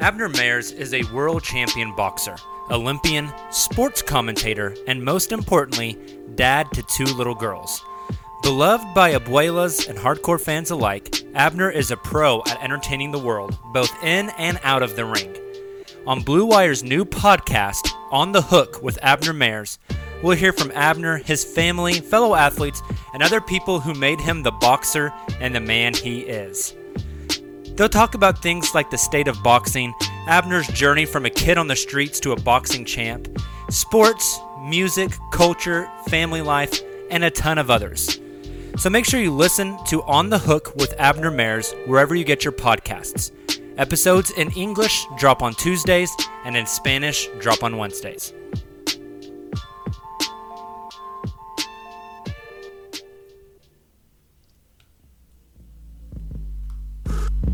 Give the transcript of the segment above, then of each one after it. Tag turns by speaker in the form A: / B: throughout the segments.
A: Abner Mares is a world champion boxer, Olympian, sports commentator, and most importantly, dad to two little girls. Beloved by abuelas and hardcore fans alike, Abner is a pro at entertaining the world, both in and out of the ring. On Blue Wire's new podcast, On the Hook with Abner Mares, we'll hear from Abner, his family, fellow athletes, and other people who made him the boxer and the man he is. They'll talk about things like the state of boxing, Abner's journey from a kid on the streets to a boxing champ, sports, music, culture, family life, and a ton of others. So make sure you listen to On the Hook with Abner Mares wherever you get your podcasts. Episodes in English drop on Tuesdays, and in Spanish drop on Wednesdays.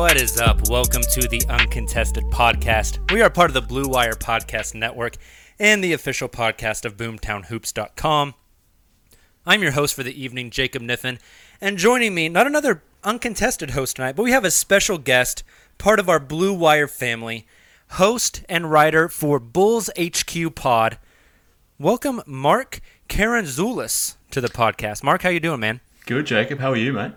A: What is up? Welcome to the Uncontested Podcast. We are part of the Blue Wire Podcast Network and the official podcast of BoomtownHoops.com. I'm your host for the evening, Jacob Niffen, and joining me, not another uncontested host tonight, but we have a special guest, part of our Blue Wire family, host and writer for Bulls HQ Pod. Welcome, Mark Karantzoulis, to the podcast. Mark, how you doing, man?
B: Good, Jacob. How are you, mate?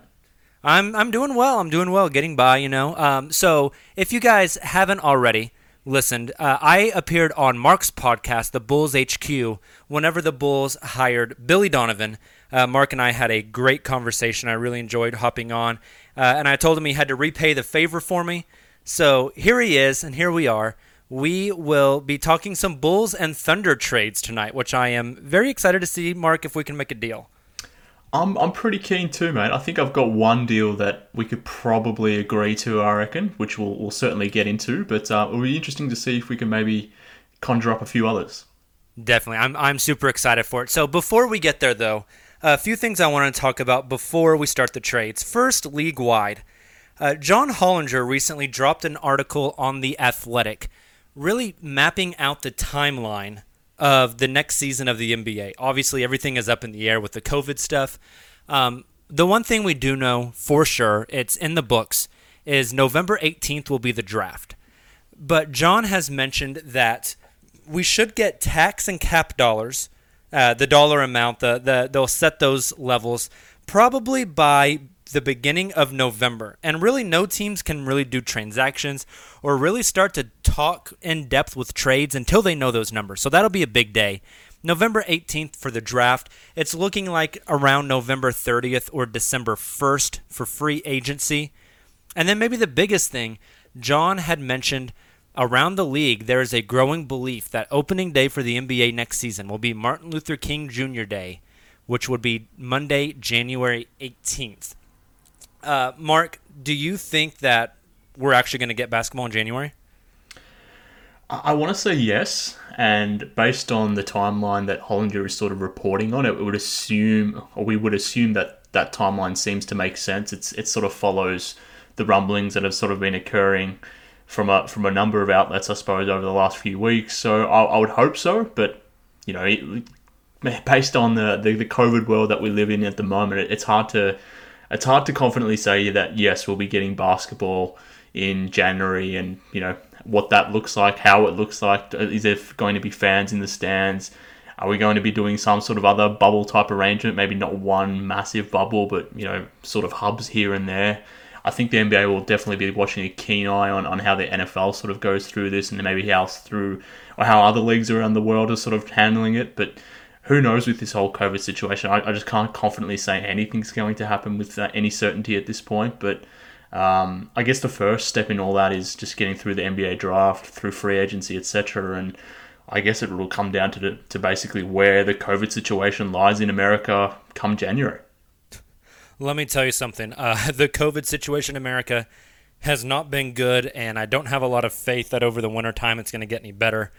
A: I'm I'm doing well. I'm doing well, getting by, you know. Um, so if you guys haven't already listened, uh, I appeared on Mark's podcast, The Bulls HQ, whenever the Bulls hired Billy Donovan. Uh, Mark and I had a great conversation. I really enjoyed hopping on, uh, and I told him he had to repay the favor for me. So here he is, and here we are. We will be talking some Bulls and Thunder trades tonight, which I am very excited to see, Mark, if we can make a deal.
B: I'm I'm pretty keen too, mate. I think I've got one deal that we could probably agree to. I reckon, which we'll, we'll certainly get into. But uh, it'll be interesting to see if we can maybe conjure up a few others.
A: Definitely, I'm I'm super excited for it. So before we get there, though, a few things I want to talk about before we start the trades. First, league wide, uh, John Hollinger recently dropped an article on the Athletic, really mapping out the timeline of the next season of the NBA. Obviously, everything is up in the air with the COVID stuff. Um, the one thing we do know for sure, it's in the books, is November 18th will be the draft. But John has mentioned that we should get tax and cap dollars, uh, the dollar amount, the, the they'll set those levels probably by the beginning of November. And really, no teams can really do transactions or really start to talk in depth with trades until they know those numbers. So that'll be a big day. November 18th for the draft. It's looking like around November 30th or December 1st for free agency. And then maybe the biggest thing, John had mentioned around the league, there is a growing belief that opening day for the NBA next season will be Martin Luther King Jr. Day which would be Monday, January 18th. Uh, Mark, do you think that we're actually going to get basketball in January?
B: I want to say yes, and based on the timeline that Hollinger is sort of reporting on, it would assume, or we would assume that that timeline seems to make sense. It's it sort of follows the rumblings that have sort of been occurring from a from a number of outlets, I suppose, over the last few weeks. So I, I would hope so, but you know, based on the, the, the COVID world that we live in at the moment, it, it's hard to it's hard to confidently say that yes, we'll be getting basketball in January, and you know what that looks like, how it looks like. Is there going to be fans in the stands? Are we going to be doing some sort of other bubble type arrangement? Maybe not one massive bubble, but you know, sort of hubs here and there. I think the NBA will definitely be watching a keen eye on, on how the NFL sort of goes through this and maybe how through or how other leagues around the world are sort of handling it. But who knows with this whole COVID situation? I, I just can't confidently say anything's going to happen with uh, any certainty at this point. But um, I guess the first step in all that is just getting through the NBA draft, through free agency, etc. And I guess it will come down to the, to basically where the COVID situation lies in America come January.
A: Let me tell you something. Uh, the COVID situation in America has not been good, and I don't have a lot of faith that over the winter time it's going to get any better.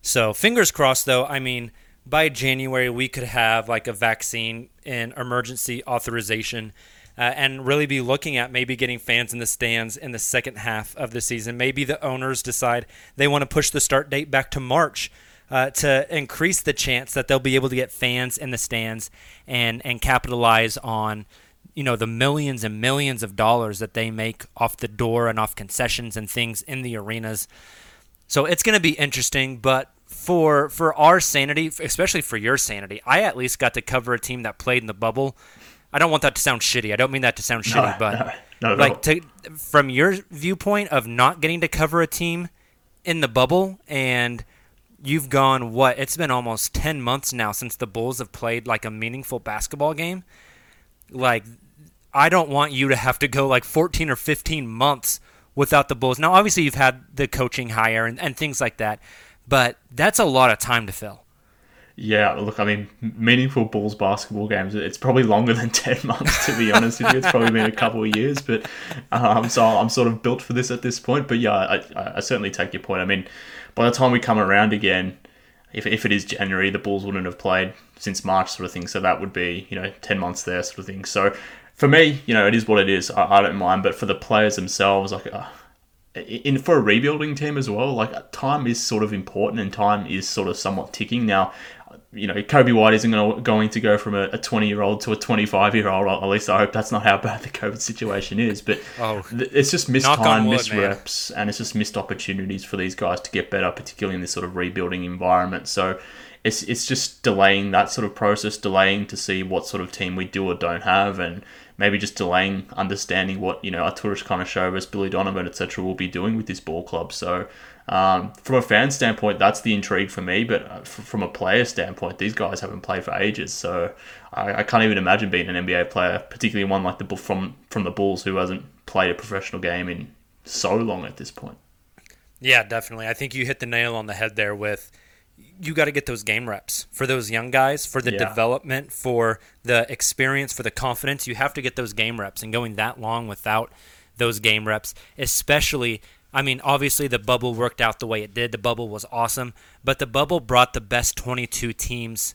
A: So fingers crossed, though. I mean by January we could have like a vaccine and emergency authorization uh, and really be looking at maybe getting fans in the stands in the second half of the season. Maybe the owners decide they want to push the start date back to March. Uh, to increase the chance that they'll be able to get fans in the stands and and capitalize on you know the millions and millions of dollars that they make off the door and off concessions and things in the arenas. So it's going to be interesting, but for for our sanity, especially for your sanity, I at least got to cover a team that played in the bubble. I don't want that to sound shitty. I don't mean that to sound shitty, no, but no, like to, from your viewpoint of not getting to cover a team in the bubble and you've gone what? It's been almost 10 months now since the Bulls have played like a meaningful basketball game. Like I don't want you to have to go like 14 or 15 months without the Bulls. Now obviously you've had the coaching hire and, and things like that but that's a lot of time to fill.
B: Yeah, look, I mean, meaningful Bulls basketball games, it's probably longer than 10 months, to be honest with you. It's probably been a couple of years, but um, so I'm sort of built for this at this point. But yeah, I, I certainly take your point. I mean, by the time we come around again, if, if it is January, the Bulls wouldn't have played since March, sort of thing. So that would be, you know, 10 months there, sort of thing. So for me, you know, it is what it is. I, I don't mind. But for the players themselves, like, uh, in for a rebuilding team as well, like time is sort of important and time is sort of somewhat ticking. Now, you know, Coby White isn't going to go from a 20 year old to a 25 year old. At least I hope that's not how bad the COVID situation is. But oh, it's just missed time, missed reps, and it's just missed opportunities for these guys to get better, particularly in this sort of rebuilding environment. So it's it's just delaying that sort of process, delaying to see what sort of team we do or don't have, and maybe just delaying understanding what you know Arturas Karnisovas, Billy Donovan, etc. will be doing with this ball club. So um, from a fan standpoint, that's the intrigue for me. But uh, from a player standpoint, these guys haven't played for ages, so I, I can't even imagine being an NBA player, particularly one like the from from the Bulls who hasn't played a professional game in so long at this point.
A: Yeah, definitely. I think you hit the nail on the head there with you got to get those game reps for those young guys, for the yeah. development, for the experience, for the confidence. You have to get those game reps, and going that long without those game reps, especially. I mean, obviously the bubble worked out the way it did. The bubble was awesome, but the bubble brought the best 22 teams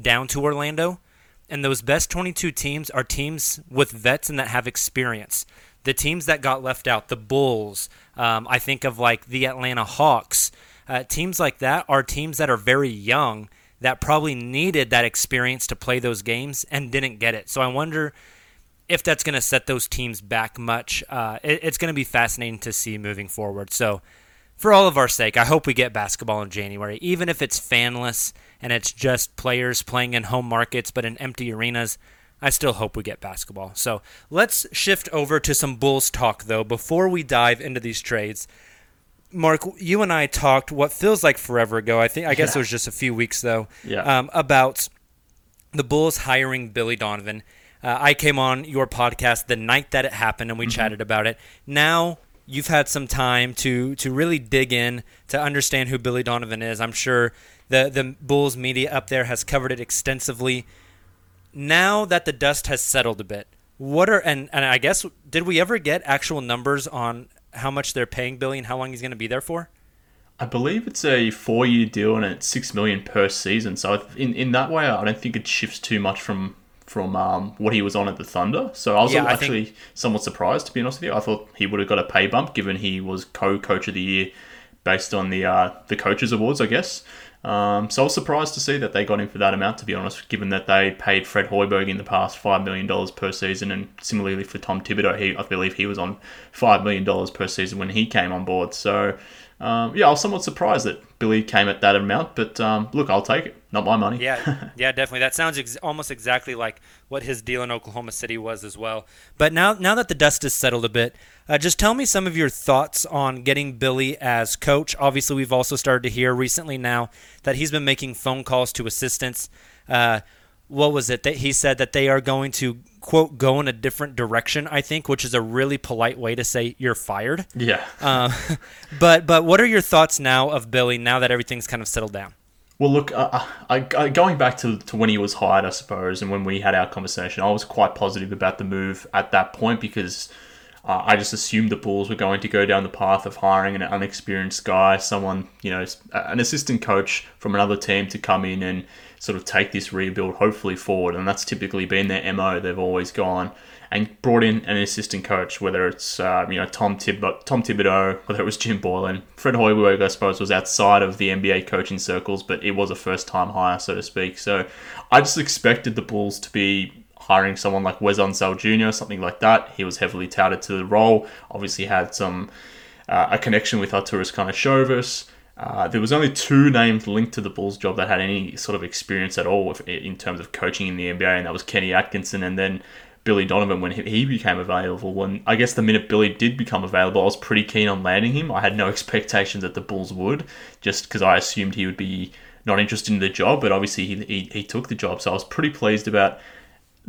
A: down to Orlando, and those best 22 teams are teams with vets and that have experience. The teams that got left out, the Bulls. Um, I think of like the Atlanta Hawks uh, teams like that are teams that are very young that probably needed that experience to play those games and didn't get it. So I wonder if that's going to set those teams back much. Uh, it, it's going to be fascinating to see moving forward. So, for all of our sake, I hope we get basketball in January, even if it's fanless and it's just players playing in home markets but in empty arenas. I still hope we get basketball. So let's shift over to some Bulls talk, though, before we dive into these trades. Mark, you and I talked what feels like forever ago. I think I guess
B: Yeah.
A: it was just a few weeks though.
B: Yeah.
A: Um, about the Bulls hiring Billy Donovan. Uh, I came on your podcast the night that it happened, and we chatted about it. Now you've had some time to to really dig in to understand who Billy Donovan is. I'm sure the the Bulls media up there has covered it extensively. Now that the dust has settled a bit, what are and and I guess did we ever get actual numbers on how much they're paying Billy and how long he's going to be there for?
B: I believe it's a four-year deal and it's six million per season. So in in that way, I don't think it shifts too much from from um, what he was on at the Thunder. So I was
A: Yeah, I
B: actually somewhat surprised to be honest with you. I thought he would have got a pay bump given he was co-coach of the year based on the uh, the coaches awards, I guess. Um, so I was surprised to see that they got him for that amount. To be honest, given that they paid Fred Hoiberg in the past five million dollars per season, and similarly for Tom Thibodeau, he I believe he was on five million dollars per season when he came on board. So um, yeah, I was somewhat surprised that Billy came at that amount. But um, look, I'll take it. Not my money.
A: Yeah, yeah, definitely. That sounds ex- almost exactly like what his deal in Oklahoma City was as well. But now, now that the dust has settled a bit, uh, just tell me some of your thoughts on getting Billy as coach. Obviously, we've also started to hear recently now that he's been making phone calls to assistants. Uh, what was it that he said that they are going to quote go in a different direction? I think, which is a really polite way to say you're fired.
B: yeah.
A: Uh, but but what are your thoughts now of Billy now that everything's kind of settled down?
B: Well, look, uh, I, I, going back to, to when he was hired, I suppose, and when we had our conversation, I was quite positive about the move at that point because uh, I just assumed the Bulls were going to go down the path of hiring an unexperienced guy, someone, you know, an assistant coach from another team to come in and sort of take this rebuild hopefully forward. And that's typically been their MO. They've always gone and brought in an assistant coach, whether it's uh, you know Tom Thib- Tom Thibodeau, whether it was Jim Boylan, Fred Hoiberg, I suppose was outside of the NBA coaching circles, but it was a first time hire, so to speak. So I just expected the Bulls to be hiring someone like Wes Unseld Jr., something like that. He was heavily touted to the role. Obviously had some uh, a connection with Arturas Karnisovas. Uh, there was only two names linked to the Bulls job that had any sort of experience at all with, in terms of coaching in the NBA, and that was Kenny Atkinson and then Billy Donovan when he- became available. And I guess the minute Billy did become available, I was pretty keen on landing him. I had no expectations that the Bulls would, just because I assumed he would be not interested in the job, but obviously he, he, he took the job. So I was pretty pleased about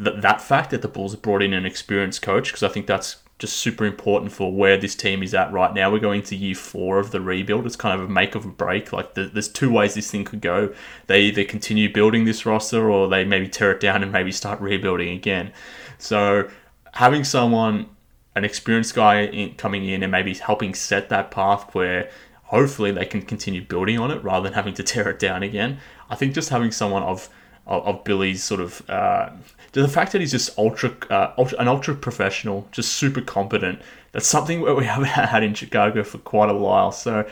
B: th- that fact that the Bulls brought in an experienced coach because I think that's just super important for where this team is at right now. We're going to year four of the rebuild. It's kind of a make of a break. Like the, there's two ways this thing could go. They either continue building this roster or they maybe tear it down and maybe start rebuilding again. So having someone, an experienced guy in, coming in and maybe helping set that path where hopefully they can continue building on it rather than having to tear it down again. I think just having someone of of, of Billy's sort of uh, the fact that he's just ultra, uh, ultra an ultra professional, just super competent. That's something that we haven't had in Chicago for quite a while. So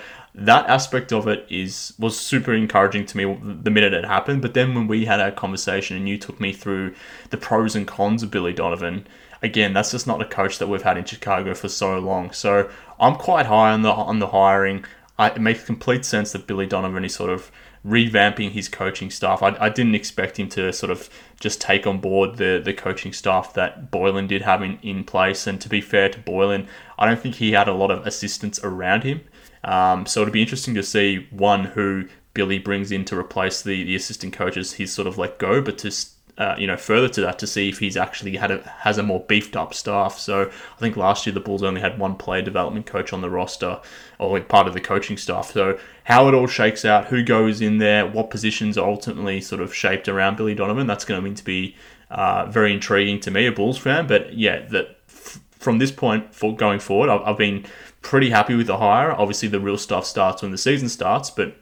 B: that aspect of it is was super encouraging to me the minute it happened. But then when we had our conversation and you took me through the pros and cons of Billy Donovan, again, that's just not a coach that we've had in Chicago for so long. So I'm quite high on the on the hiring. I, it makes complete sense that Billy Donovan is sort of revamping his coaching staff. I, I didn't expect him to sort of just take on board the, the coaching staff that Boylan did have in, in place. And to be fair to Boylan, I don't think he had a lot of assistants around him. Um, so it'll be interesting to see one who Billy brings in to replace the, the assistant coaches he's sort of let go, but to uh, you know further to that to see if he's actually had a has a more beefed up staff. So I think last year the Bulls only had one player development coach on the roster or part of the coaching staff. So how it all shakes out, who goes in there, what positions are ultimately sort of shaped around Billy Donovan, that's going to be uh, very intriguing to me, a Bulls fan. But yeah, that f- from this point for going forward, I've, I've been pretty happy with the hire. Obviously, the real stuff starts when the season starts, but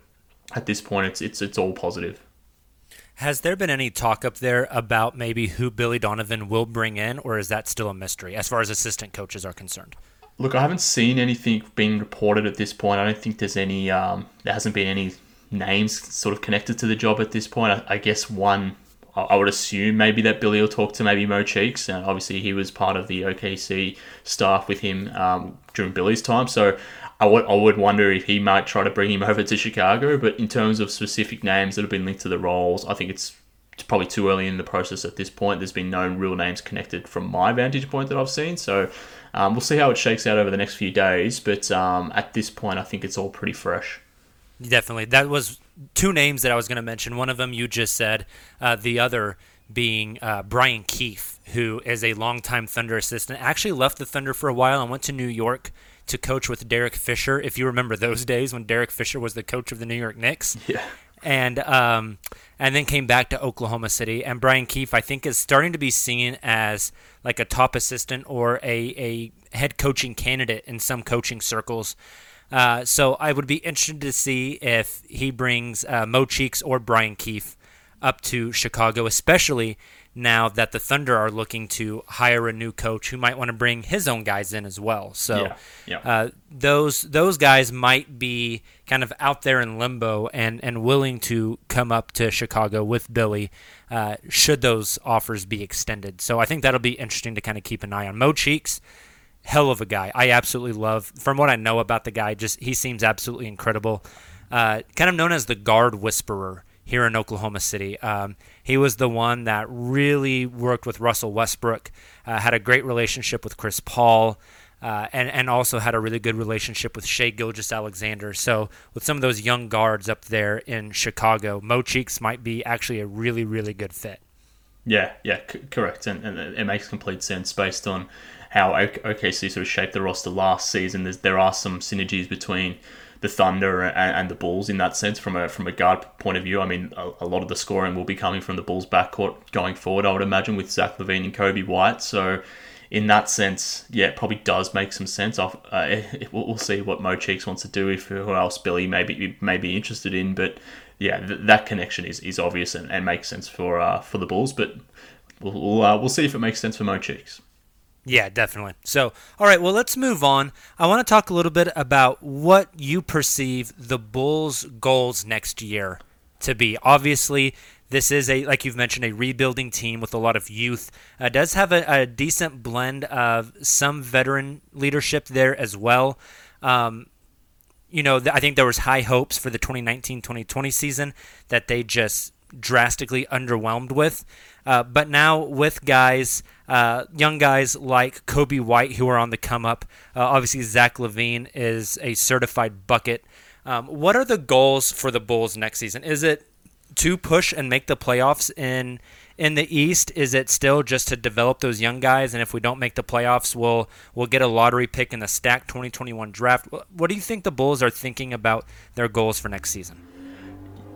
B: at this point, it's it's it's all positive.
A: Has there been any talk up there about maybe who Billy Donovan will bring in, or is that still a mystery as far as assistant coaches are concerned?
B: Look, I haven't seen anything being reported at this point. I don't think there's any. Um, there hasn't been any names sort of connected to the job at this point. I, I guess one. I would assume maybe that Billy will talk to maybe Mo Cheeks. And obviously, he was part of the OKC staff with him um, during Billy's time. So I would, I would wonder if he might try to bring him over to Chicago. But in terms of specific names that have been linked to the roles, I think it's it's probably too early in the process at this point. There's been no real names connected from my vantage point that I've seen. So um, we'll see how it shakes out over the next few days. But um, at this point, I think it's all pretty fresh.
A: Definitely. That was two names that I was going to mention. One of them you just said, uh, the other being uh, Brian Keefe, who is a longtime Thunder assistant. Actually left the Thunder for a while and went to New York to coach with Derek Fisher. If you remember those days when Derek Fisher was the coach of the New York Knicks.
B: Yeah.
A: And um, and then came back to Oklahoma City. And Brian Keefe, I think, is starting to be seen as like a top assistant or a, a head coaching candidate in some coaching circles. Uh, so I would be interested to see if he brings uh, Mo Cheeks or Brian Keefe up to Chicago, especially now that the Thunder are looking to hire a new coach who might want to bring his own guys in as well. So
B: yeah, yeah.
A: Uh, those those guys might be kind of out there in limbo and, and willing to come up to Chicago with Billy uh, should those offers be extended. So I think that'll be interesting to kind of keep an eye on. Mo Cheeks, hell of a guy. I absolutely love, from what I know about the guy, just he seems absolutely incredible. Uh, kind of known as the guard whisperer here in Oklahoma City. Um, he was the one that really worked with Russell Westbrook, uh, had a great relationship with Chris Paul, uh, and, and also had a really good relationship with Shai Gilgeous-Alexander. So, with some of those young guards up there in Chicago, Mo Cheeks might be actually a really, really good fit.
B: Yeah, yeah, c- correct. And, and it makes complete sense based on how OKC sort of shaped the roster last season. There's, there are some synergies between the Thunder and, and, the Bulls in that sense from a from a guard point of view. I mean, a, a, lot of the scoring will be coming from the Bulls backcourt going forward. I would imagine with Zach LaVine and Coby White. So. In that sense, yeah, it probably does make some sense. Uh, it, we'll see what Mo Cheeks wants to do, if who else Billy may be, may be interested in. But yeah, th- that connection is, is obvious and, and makes sense for uh, for the Bulls. But we'll we'll, uh, we'll see if it makes sense for Mo Cheeks.
A: Yeah, definitely. So, all right, well, let's move on. I want to talk a little bit about what you perceive the Bulls' goals next year to be. Obviously, this is a, like you've mentioned, a rebuilding team with a lot of youth. Uh, does have a, a, decent blend of some veteran leadership there as well. Um, you know, I think there was high hopes for the 2019-2020 season that they just drastically underwhelmed with. Uh, but now with guys, uh, young guys like Coby White who are on the come up, uh, obviously Zach LaVine is a certified bucket. Um, what are the goals for the Bulls next season? Is it to push and make the playoffs in in the East? Is it still just to develop those young guys? And if we don't make the playoffs, we'll we'll get a lottery pick in the stack 2021 draft. What do you think the Bulls are thinking about their goals for next season?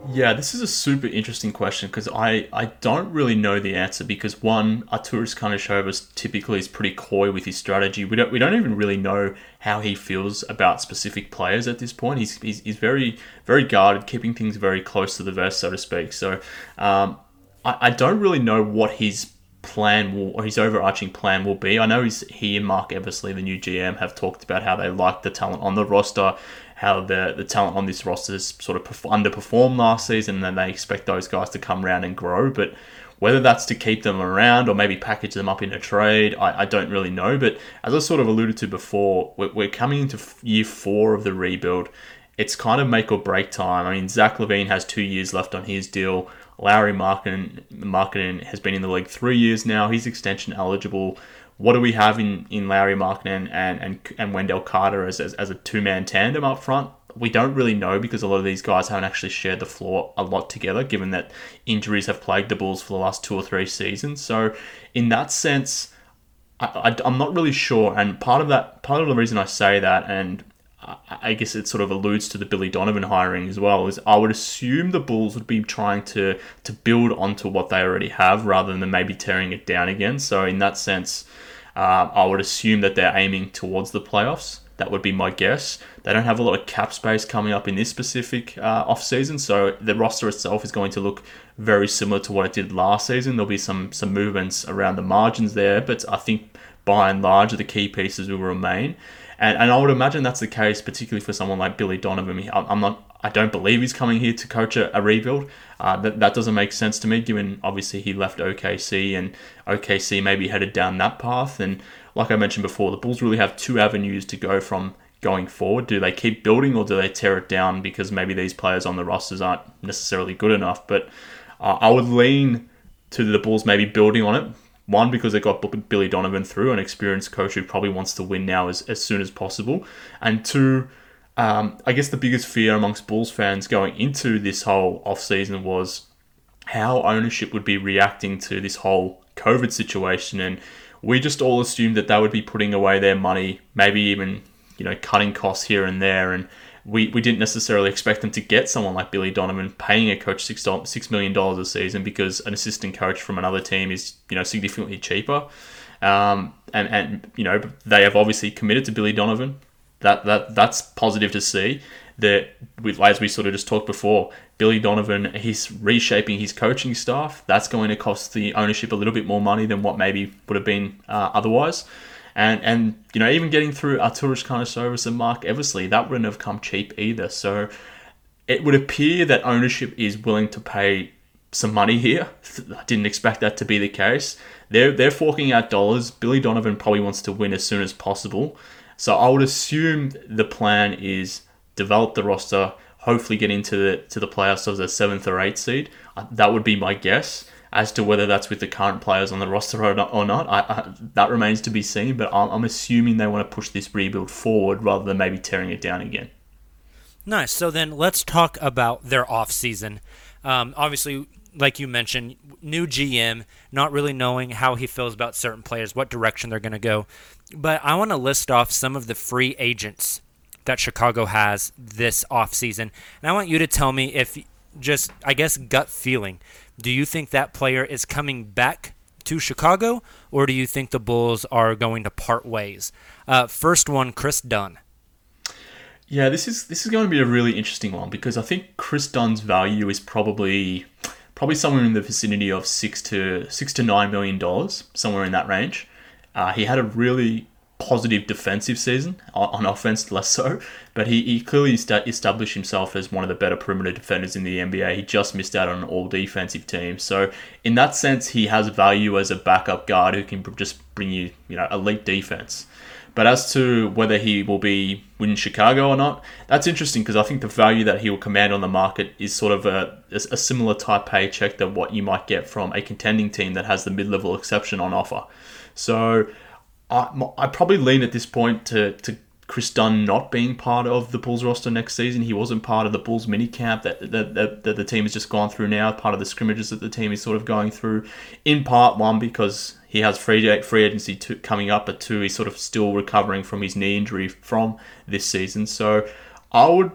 B: Yeah, this is a super interesting question because I, I don't really know the answer because one, Arturas Karnisovas typically is pretty coy with his strategy. We don't we don't even really know how he feels about specific players at this point. He's, he's, he's very very guarded, keeping things very close to the vest, so to speak. So um, I, I don't really know what his plan will or his overarching plan will be. I know he's, he and Marc Eversley, the new GM, have talked about how they like the talent on the roster how the, the talent on this roster sort of underperformed last season, and then they expect those guys to come around and grow. But whether that's to keep them around or maybe package them up in a trade, I, I don't really know. But as I sort of alluded to before, we're, we're coming into year four of the rebuild. It's kind of make or break time. I mean, Zach LaVine has two years left on his deal. Lauri Markin has been in the league three years now. He's extension eligible what do we have in, in Lauri Markkanen and, and, and Wendell Carter as, as, as a two man tandem up front? We don't really know because a lot of these guys haven't actually shared the floor a lot together, given that injuries have plagued the Bulls for the last two or three seasons. So, in that sense, I, am not really sure. And part of that, part of the reason I say that, and I guess it sort of alludes to the Billy Donovan hiring as well. Is I would assume the Bulls would be trying to to build onto what they already have rather than maybe tearing it down again. So in that sense, uh, I would assume that they're aiming towards the playoffs. That would be my guess. They don't have a lot of cap space coming up in this specific uh, off season, so the roster itself is going to look very similar to what it did last season. There'll be some some movements around the margins there, but I think by and large the key pieces will remain. And, and I would imagine that's the case, particularly for someone like Billy Donovan. I'm not I don't believe he's coming here to coach a, a rebuild. Uh, that, that doesn't make sense to me, given obviously he left OKC and OKC maybe headed down that path. And like I mentioned before, the Bulls really have two avenues to go from going forward. Do they keep building or do they tear it down because maybe these players on the rosters aren't necessarily good enough? But uh, I would lean to the Bulls maybe building on it. One, because they got Billy Donovan through, an experienced coach who probably wants to win now as, as soon as possible. And two, um, I guess the biggest fear amongst Bulls fans going into this whole offseason was how ownership would be reacting to this whole COVID situation. And we just all assumed that they would be putting away their money, maybe even, you know, cutting costs here and there. And we, we didn't necessarily expect them to get someone like Billy Donovan paying a coach six six million dollars a season because an assistant coach from another team is you know significantly cheaper, um, and and you know they have obviously committed to Billy Donovan. That that that's positive to see. That with as we sort of just talked before, Billy Donovan he's reshaping his coaching staff. That's going to cost the ownership a little bit more money than what maybe would have been uh, otherwise. And and you know even getting through Arturas Karnisovas and Marc Eversley that wouldn't have come cheap either. So it would appear that ownership is willing to pay some money here. I didn't expect that to be the case. They're they're forking out dollars. Billy Donovan probably wants to win as soon as possible. So I would assume the plan is develop the roster, hopefully get into the to the playoffs as a seventh or eighth seed. Uh, that would be my guess. As to whether that's with the current players on the roster or not, or not I, I, that remains to be seen. But I'm, I'm assuming they want to push this rebuild forward rather than maybe tearing it down again.
A: Nice. So then let's talk about their offseason. Um, obviously, like you mentioned, new GM, not really knowing how he feels about certain players, what direction they're going to go. But I want to list off some of the free agents that Chicago has this offseason. And I want you to tell me if just, I guess, gut feeling, do you think that player is coming back to Chicago, or do you think the Bulls are going to part ways? Uh, first one, Kris Dunn.
B: Yeah, this is this is going to be a really interesting one because I think Kris Dunn's value is probably probably somewhere in the vicinity of six to six to nine million dollars, somewhere in that range. Uh, he had a really positive defensive season on offense, less so. But he, he clearly established himself as one of the better perimeter defenders in the NBA. He just missed out on an all defensive team. So, in that sense, he has value as a backup guard who can just bring you, you know, elite defense. But as to whether he will be in Chicago or not, that's interesting because I think the value that he will command on the market is sort of a, a similar type paycheck that what you might get from a contending team that has the mid level exception on offer. So I, I probably lean at this point to, to Kris Dunn not being part of the Bulls roster next season. He wasn't part of the Bulls mini camp that, that, that, that, the team has just gone through now, part of the scrimmages that the team is sort of going through. In part one, because he has free, free agency coming up, but two, he's sort of still recovering from his knee injury from this season. So I would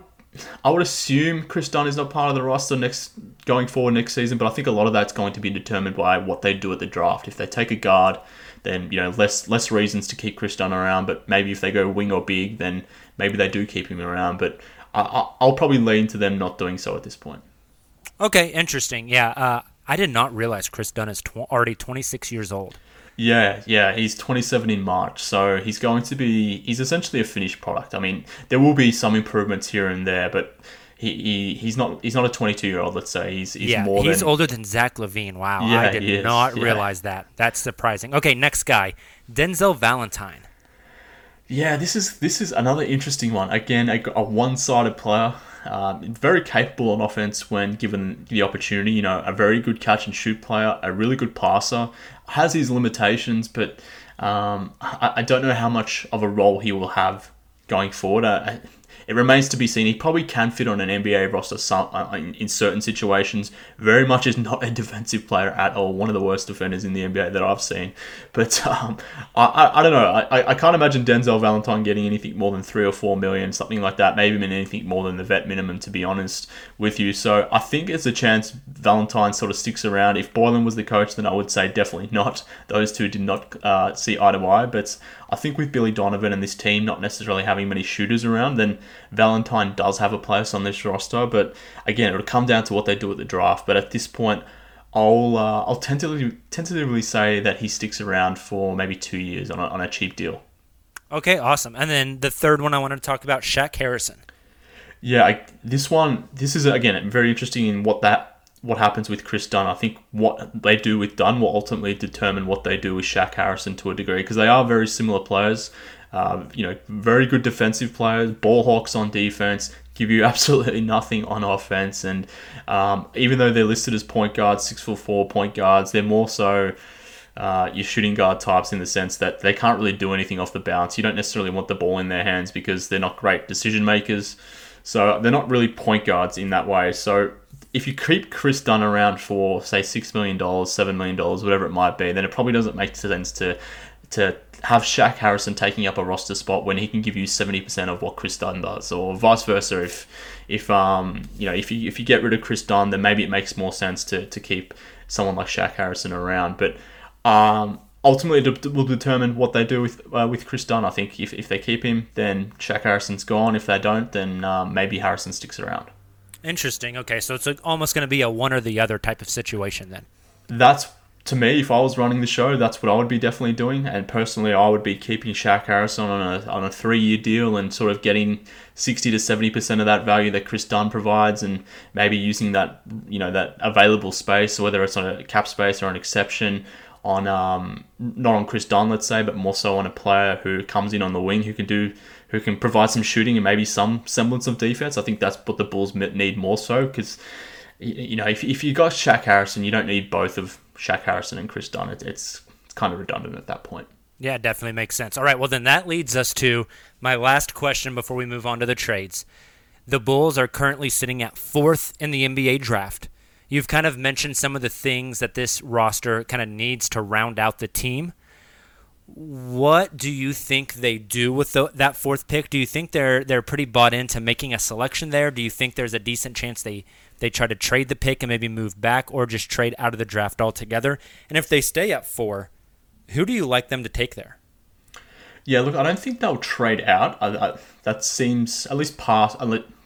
B: I would assume Kris Dunn is not part of the roster next going forward next season, but I think a lot of that's going to be determined by what they do at the draft. If they take a guard then you know less less reasons to keep Kris Dunn around. But maybe if they go wing or big, then maybe they do keep him around. But I, will probably lean to them not doing so at this point.
A: Okay, interesting. Yeah, uh, I did not realize Kris Dunn is tw- already 26 years old.
B: Yeah, yeah, he's 27 in March, so he's going to be he's essentially a finished product. I mean, there will be some improvements here and there, but he, he he's not he's not a 22 year old. Let's say he's he's
A: yeah,
B: more.
A: He's
B: than,
A: older than Zach LaVine. Wow,
B: yeah,
A: I did not
B: yeah.
A: realize that. That's surprising. Okay, next guy, Denzel Valentine.
B: Yeah, this is this is another interesting one. Again, a, a one sided player. Um, very capable on offense when given the opportunity. You know, a very good catch and shoot player, a really good passer. Has his limitations, but um, I, I, don't know how much of a role he will have going forward. Uh, it remains to be seen. He probably can fit on an NBA roster some, uh, in, in, certain situations. Very much is not a defensive player at all. One of the worst defenders in the NBA that I've seen. But um, I, I, I, don't know. I, I can't imagine Denzel Valentine getting anything more than three or four million, something like that. Maybe even anything more than the vet minimum, to be honest with you. So I think it's a chance Valentine sort of sticks around. If Boylan was the coach, then I would say definitely not. Those two did not uh, see eye to eye. But I think with Billy Donovan and this team not necessarily having many shooters around, then Valentine does have a place on this roster. But again, it'll come down to what they do at the draft. But at this point, I'll uh, I'll tentatively tentatively say that he sticks around for maybe two years on a, on a cheap deal.
A: Okay, awesome. And then the third one I wanted to talk about, Shaq Harrison.
B: Yeah, I, this one, this is again very interesting in what that what happens with Kris Dunn. I think what they do with Dunn will ultimately determine what they do with Shaq Harrison to a degree because they are very similar players. Uh, you know, very good defensive players, ball hawks on defense, give you absolutely nothing on offense. And um, even though they're listed as point guards, six foot four point guards, they're more so uh, your shooting guard types in the sense that they can't really do anything off the bounce. You don't necessarily want the ball in their hands because they're not great decision makers. So they're not really point guards in that way. So if you keep Kris Dunn around for say six million dollars, seven million dollars, whatever it might be, then it probably doesn't make sense to to have Shaq Harrison taking up a roster spot when he can give you seventy percent of what Kris Dunn does, or vice versa. If if um you know if you if you get rid of Kris Dunn, then maybe it makes more sense to to keep someone like Shaq Harrison around. But um ultimately it will determine what they do with uh, with Kris Dunn. I think if, if they keep him, then Shaq Harrison's gone. If they don't, then um, maybe Harrison sticks around.
A: Interesting. Okay, so it's almost going to be a one or the other type of situation then.
B: That's to me, if I was running the show, that's what I would be definitely doing. And personally, I would be keeping Shaq Harrison on a on a three year deal and sort of getting sixty to seventy percent of that value that Kris Dunn provides, and maybe using that you know that available space, whether it's on a cap space or an exception on um, not on Kris Dunn, let's say, but more so on a player who comes in on the wing who can do who can provide some shooting and maybe some semblance of defense. I think that's what the Bulls need more so because you know if, if you got Shaq Harrison, you don't need both of Shaq Harrison and Kris Dunn. It, it's it's kind of redundant at that point.
A: Yeah, definitely makes sense. All right, well then that leads us to my last question before we move on to the trades. The Bulls are currently sitting at fourth in the NBA draft. You've kind of mentioned some of the things that this roster kind of needs to round out the team. What do you think they do with the, that fourth pick? Do you think they're they're pretty bought into making a selection there? Do you think there's a decent chance they they try to trade the pick and maybe move back, or just trade out of the draft altogether? And if they stay at four, who do you like them to take there?
B: Yeah, look, I don't think they'll trade out. I, I, that seems at least past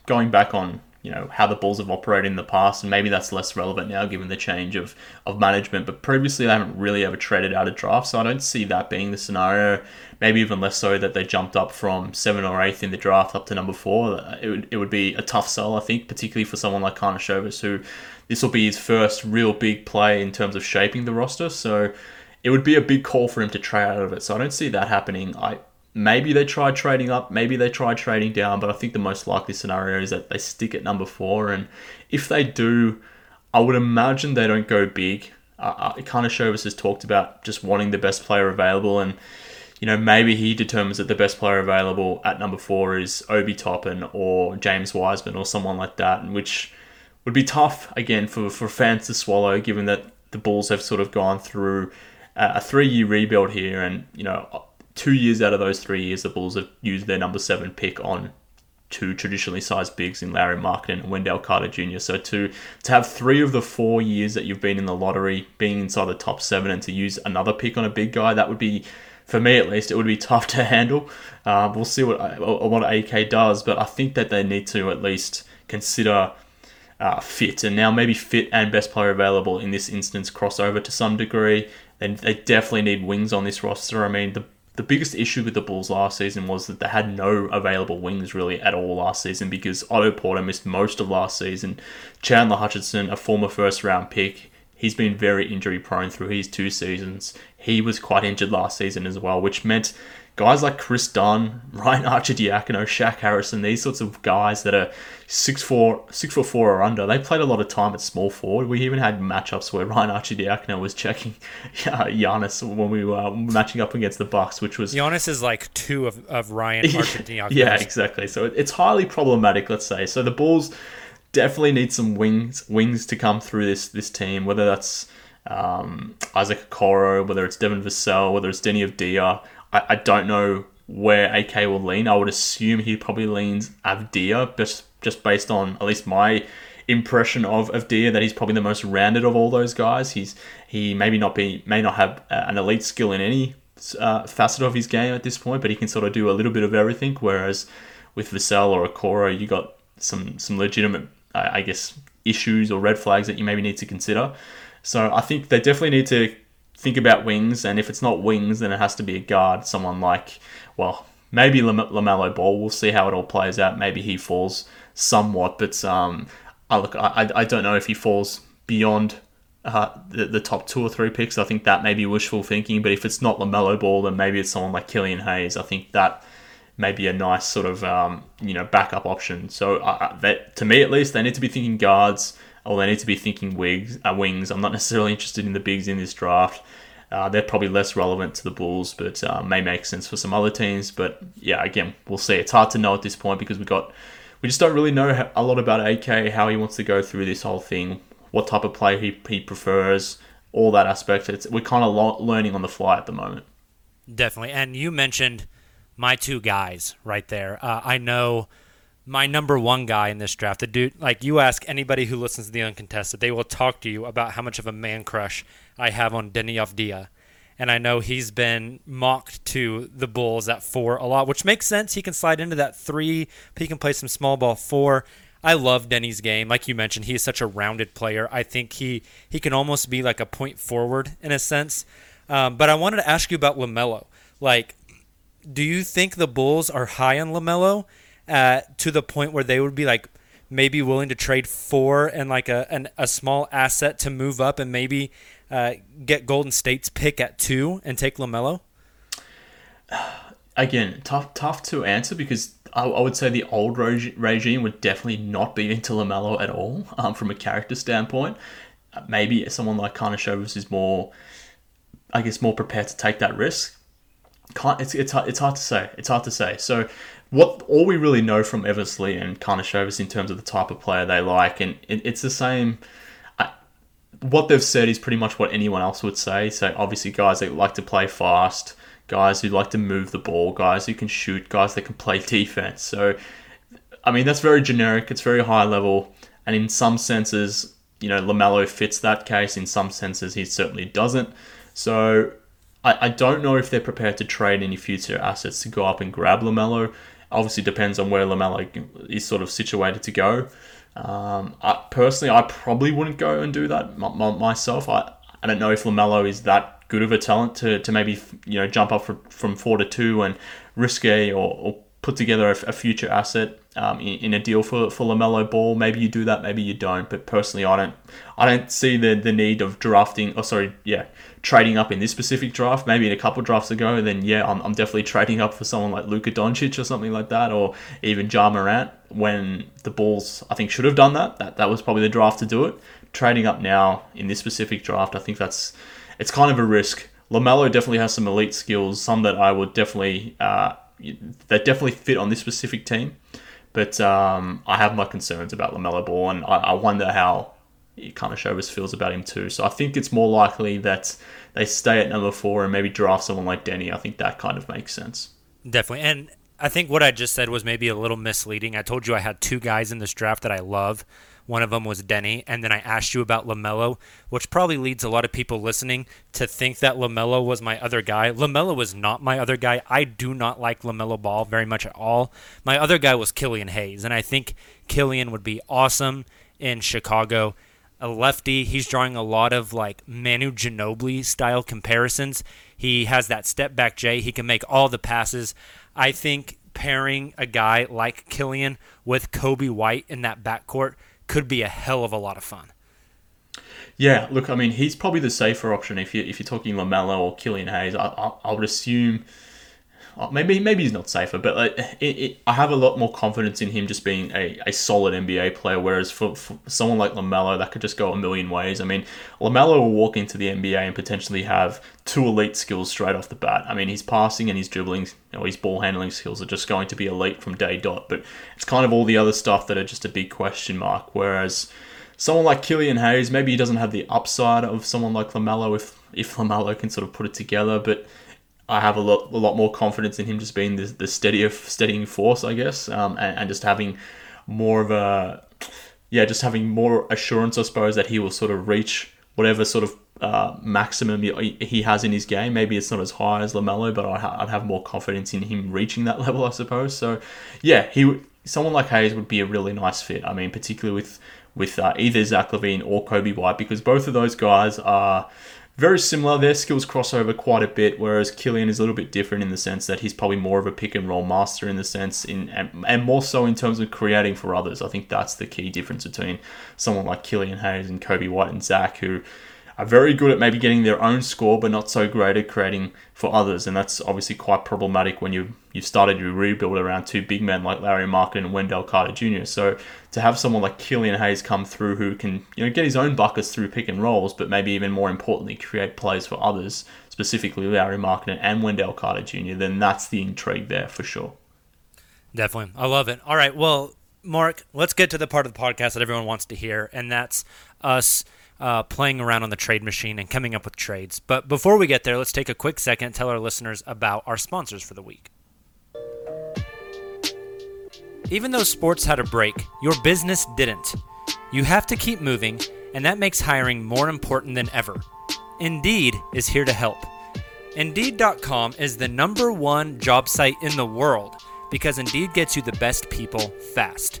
B: going back on you know how the Bulls have operated in the past, and maybe that's less relevant now given the change of, of management. But previously, they haven't really ever traded out of draft, so I don't see that being the scenario. Maybe even less so that they jumped up from seven or eighth in the draft up to number four. It would, it would be a tough sell, I think, particularly for someone like Karnisovas, who this will be his first real big play in terms of shaping the roster. So it would be a big call for him to trade out of it. So I don't see that happening. I Maybe they try trading up, maybe they try trading down, but I think the most likely scenario is that they stick at number four. And if they do, I would imagine they don't go big. Uh, Karnisovas has talked about just wanting the best player available, and you know maybe he determines that the best player available at number four is Obi Toppin or James Wiseman or someone like that, which would be tough again for, for fans to swallow, given that the Bulls have sort of gone through a three year rebuild here, and you know two years out of those three years, the Bulls have used their number seven pick on two traditionally sized bigs in Lauri Markkanen and Wendell Carter Jr. So to to have three of the four years that you've been in the lottery being inside the top seven and to use another pick on a big guy, that would be for me at least, it would be tough to handle. Uh, we'll see what what AK does, but I think that they need to at least consider uh, fit, and now maybe fit and best player available in this instance crossover to some degree. And they definitely need wings on this roster. I mean, the the biggest issue with the Bulls last season was that they had no available wings really at all last season because Otto Porter missed most of last season. Chandler Hutchison, a former first round pick, he's been very injury prone through his two seasons. He was quite injured last season as well, which meant guys like Kris Dunn, Ryan Arcidiacono, Shaq Harrison, these sorts of guys that are six four, six foot four or under, they played a lot of time at small forward. We even had matchups where Ryan Arcidiacono was checking uh, Giannis when we were matching up against the Bucks, which was
A: Giannis is like two of, of Ryan Arcidiacono.
B: yeah, exactly. So it's highly problematic, let's say. So the Bulls definitely need some wings wings to come through this this team, whether that's um, Isaac Okoro, whether it's Devin Vassell, whether it's Deni of Avdija. I, I don't know where AK will lean. I would assume he probably leans Avdija, just just based on at least my impression of Avdija that he's probably the most rounded of all those guys. He's he maybe not be may not have an elite skill in any uh, facet of his game at this point, but he can sort of do a little bit of everything. Whereas with Vassell or Okoro, you got some some legitimate, I guess, issues or red flags that you maybe need to consider. So I think they definitely need to think about wings, and if it's not wings, then it has to be a guard, someone like, well, maybe LaMelo Ball. We'll see how it all plays out. Maybe he falls somewhat, but um, I look, I, I don't know if he falls beyond uh, the, the top two or three picks, I think that may be wishful thinking. But if it's not LaMelo Ball, then maybe it's someone like Killian Hayes. I think that may be a nice sort of um, you know backup option. So uh, that to me at least, they need to be thinking guards or they need to be thinking wigs, uh, wings. I'm not necessarily interested in the bigs in this draft. Uh, they're probably less relevant to the Bulls, but uh, may make sense for some other teams. But yeah, again, we'll see. It's hard to know at this point because we got we just don't really know a lot about AK, how he wants to go through this whole thing, what type of play he, he prefers, all that aspect. It's, we're kind of lo- learning on the fly at the moment.
A: Definitely. And you mentioned my two guys right there. Uh, I know my number one guy in this draft, the dude, like you ask anybody who listens to the uncontested, they will talk to you about how much of a man crush I have on Deni Avdija. And I know he's been mocked to the Bulls at four a lot, which makes sense. He can slide into that three, he can play some small ball four. I love Deni's game. Like you mentioned, he is such a rounded player. I think he, he can almost be like a point forward in a sense. Um, but I wanted to ask you about LaMelo. Like, do you think the Bulls are high on LaMelo uh, to the point where they would be like maybe willing to trade for and like a, an, a small asset to move up and maybe uh, get Golden State's pick at two and take LaMelo?
B: Again, tough tough to answer because I, I would say the old reg- regime would definitely not be into LaMelo at all um, from a character standpoint. Maybe someone like Karnisovas is more, I guess, more prepared to take that risk. Can't, it's, it's, it's hard to say. It's hard to say. So what all we really know from Eversley and Karnisovas in terms of the type of player they like, and it, it's the same. I, what they've said is pretty much what anyone else would say. So obviously, guys that like to play fast, guys who like to move the ball, guys who can shoot, guys that can play defense. So, I mean, that's very generic. It's very high level, and in some senses, you know, Lamelo fits that case. In some senses, he certainly doesn't. So I, I don't know if they're prepared to trade any future assets to go up and grab LaMelo. Obviously, depends on where LaMelo is sort of situated to go. Um, I, personally, I probably wouldn't go and do that myself. I, I don't know if LaMelo is that good of a talent to, to maybe you know jump up from, from four to two and risk a or, or put together a, a future asset um, in, in, a deal for, for Lamelo Ball. Maybe you do that, maybe you don't. But personally, I don't I don't see the the need of drafting. Oh, sorry, yeah, trading up in this specific draft. Maybe in a couple drafts ago, then yeah, I'm, I'm definitely trading up for someone like Luka Doncic or something like that, or even Ja Morant. When the Bulls, I think, should have done that. That that was probably the draft to do it. Trading up now in this specific draft, I think that's it's kind of a risk. Lamelo definitely has some elite skills, some that I would definitely uh, that definitely fit on this specific team. But um, I have my concerns about Lamelo Ball, and I, I wonder how Karnisovas feels about him too. So I think it's more likely that they stay at number four and maybe draft someone like Deni. I think that kind of makes sense.
A: Definitely, and I think what I just said was maybe a little misleading. I told you I had two guys in this draft that I love. One of them was Deni, and then I asked you about LaMelo, which probably leads a lot of people listening to think that LaMelo was my other guy. LaMelo was not my other guy. I do not like LaMelo Ball very much at all. My other guy was Killian Hayes, and I think Killian would be awesome in Chicago. A lefty, he's drawing a lot of like Manu Ginobili style comparisons. He has that step back J. He can make all the passes. I think pairing a guy like Killian with Coby White in that backcourt could be a hell of a lot of fun.
B: Yeah, look, I mean, he's probably the safer option if you if you're talking Lamelo or Killian Hayes. I, I, I would assume Oh, maybe maybe he's not safer, but like, it, it, I have a lot more confidence in him just being a, a solid NBA player. Whereas for, for someone like Lamelo, that could just go a million ways. I mean, Lamelo will walk into the NBA and potentially have two elite skills straight off the bat. I mean, his passing and his dribbling, you know, his ball handling skills are just going to be elite from day dot. But it's kind of all the other stuff that are just a big question mark. Whereas someone like Killian Hayes, maybe he doesn't have the upside of someone like Lamelo if if Lamelo can sort of put it together, but I have a lot, a lot more confidence in him just being the, the steadier, steadying force, I guess, um, and, and just having more of a, yeah, just having more assurance, I suppose, that he will sort of reach whatever sort of uh, maximum he has in his game. Maybe it's not as high as Lamelo, but I'd have more confidence in him reaching that level, I suppose. So, yeah, he someone like Hayes would be a really nice fit. I mean, particularly with with uh, either Zach LaVine or Coby White, because both of those guys are very similar. Their skills cross over quite a bit, whereas Killian is a little bit different in the sense that he's probably more of a pick and roll master in the sense in and, and more so in terms of creating for others. I think that's the key difference between someone like Killian Hayes and Coby White and Zach, who are very good at maybe getting their own score, but not so great at creating for others. And that's obviously quite problematic when you you started your rebuild around two big men like Lauri Markkanen and Wendell Carter Jr. So to have someone like Killian Hayes come through who can you know get his own buckets through pick and rolls, but maybe even more importantly create plays for others, specifically Lauri Markkanen and Wendell Carter Jr., then that's the intrigue there for sure.
A: Definitely. I love it. All right. Well, Mark, let's get to the part of the podcast that everyone wants to hear, and that's us uh, playing around on the trade machine and coming up with trades. But before we get there, let's take a quick second tell our listeners about our sponsors for the week. Even though sports had a break, your business didn't. You have to keep moving, and that makes hiring more important than ever. Indeed is here to help. Indeed.com is the number one job site in the world because Indeed gets you the best people fast.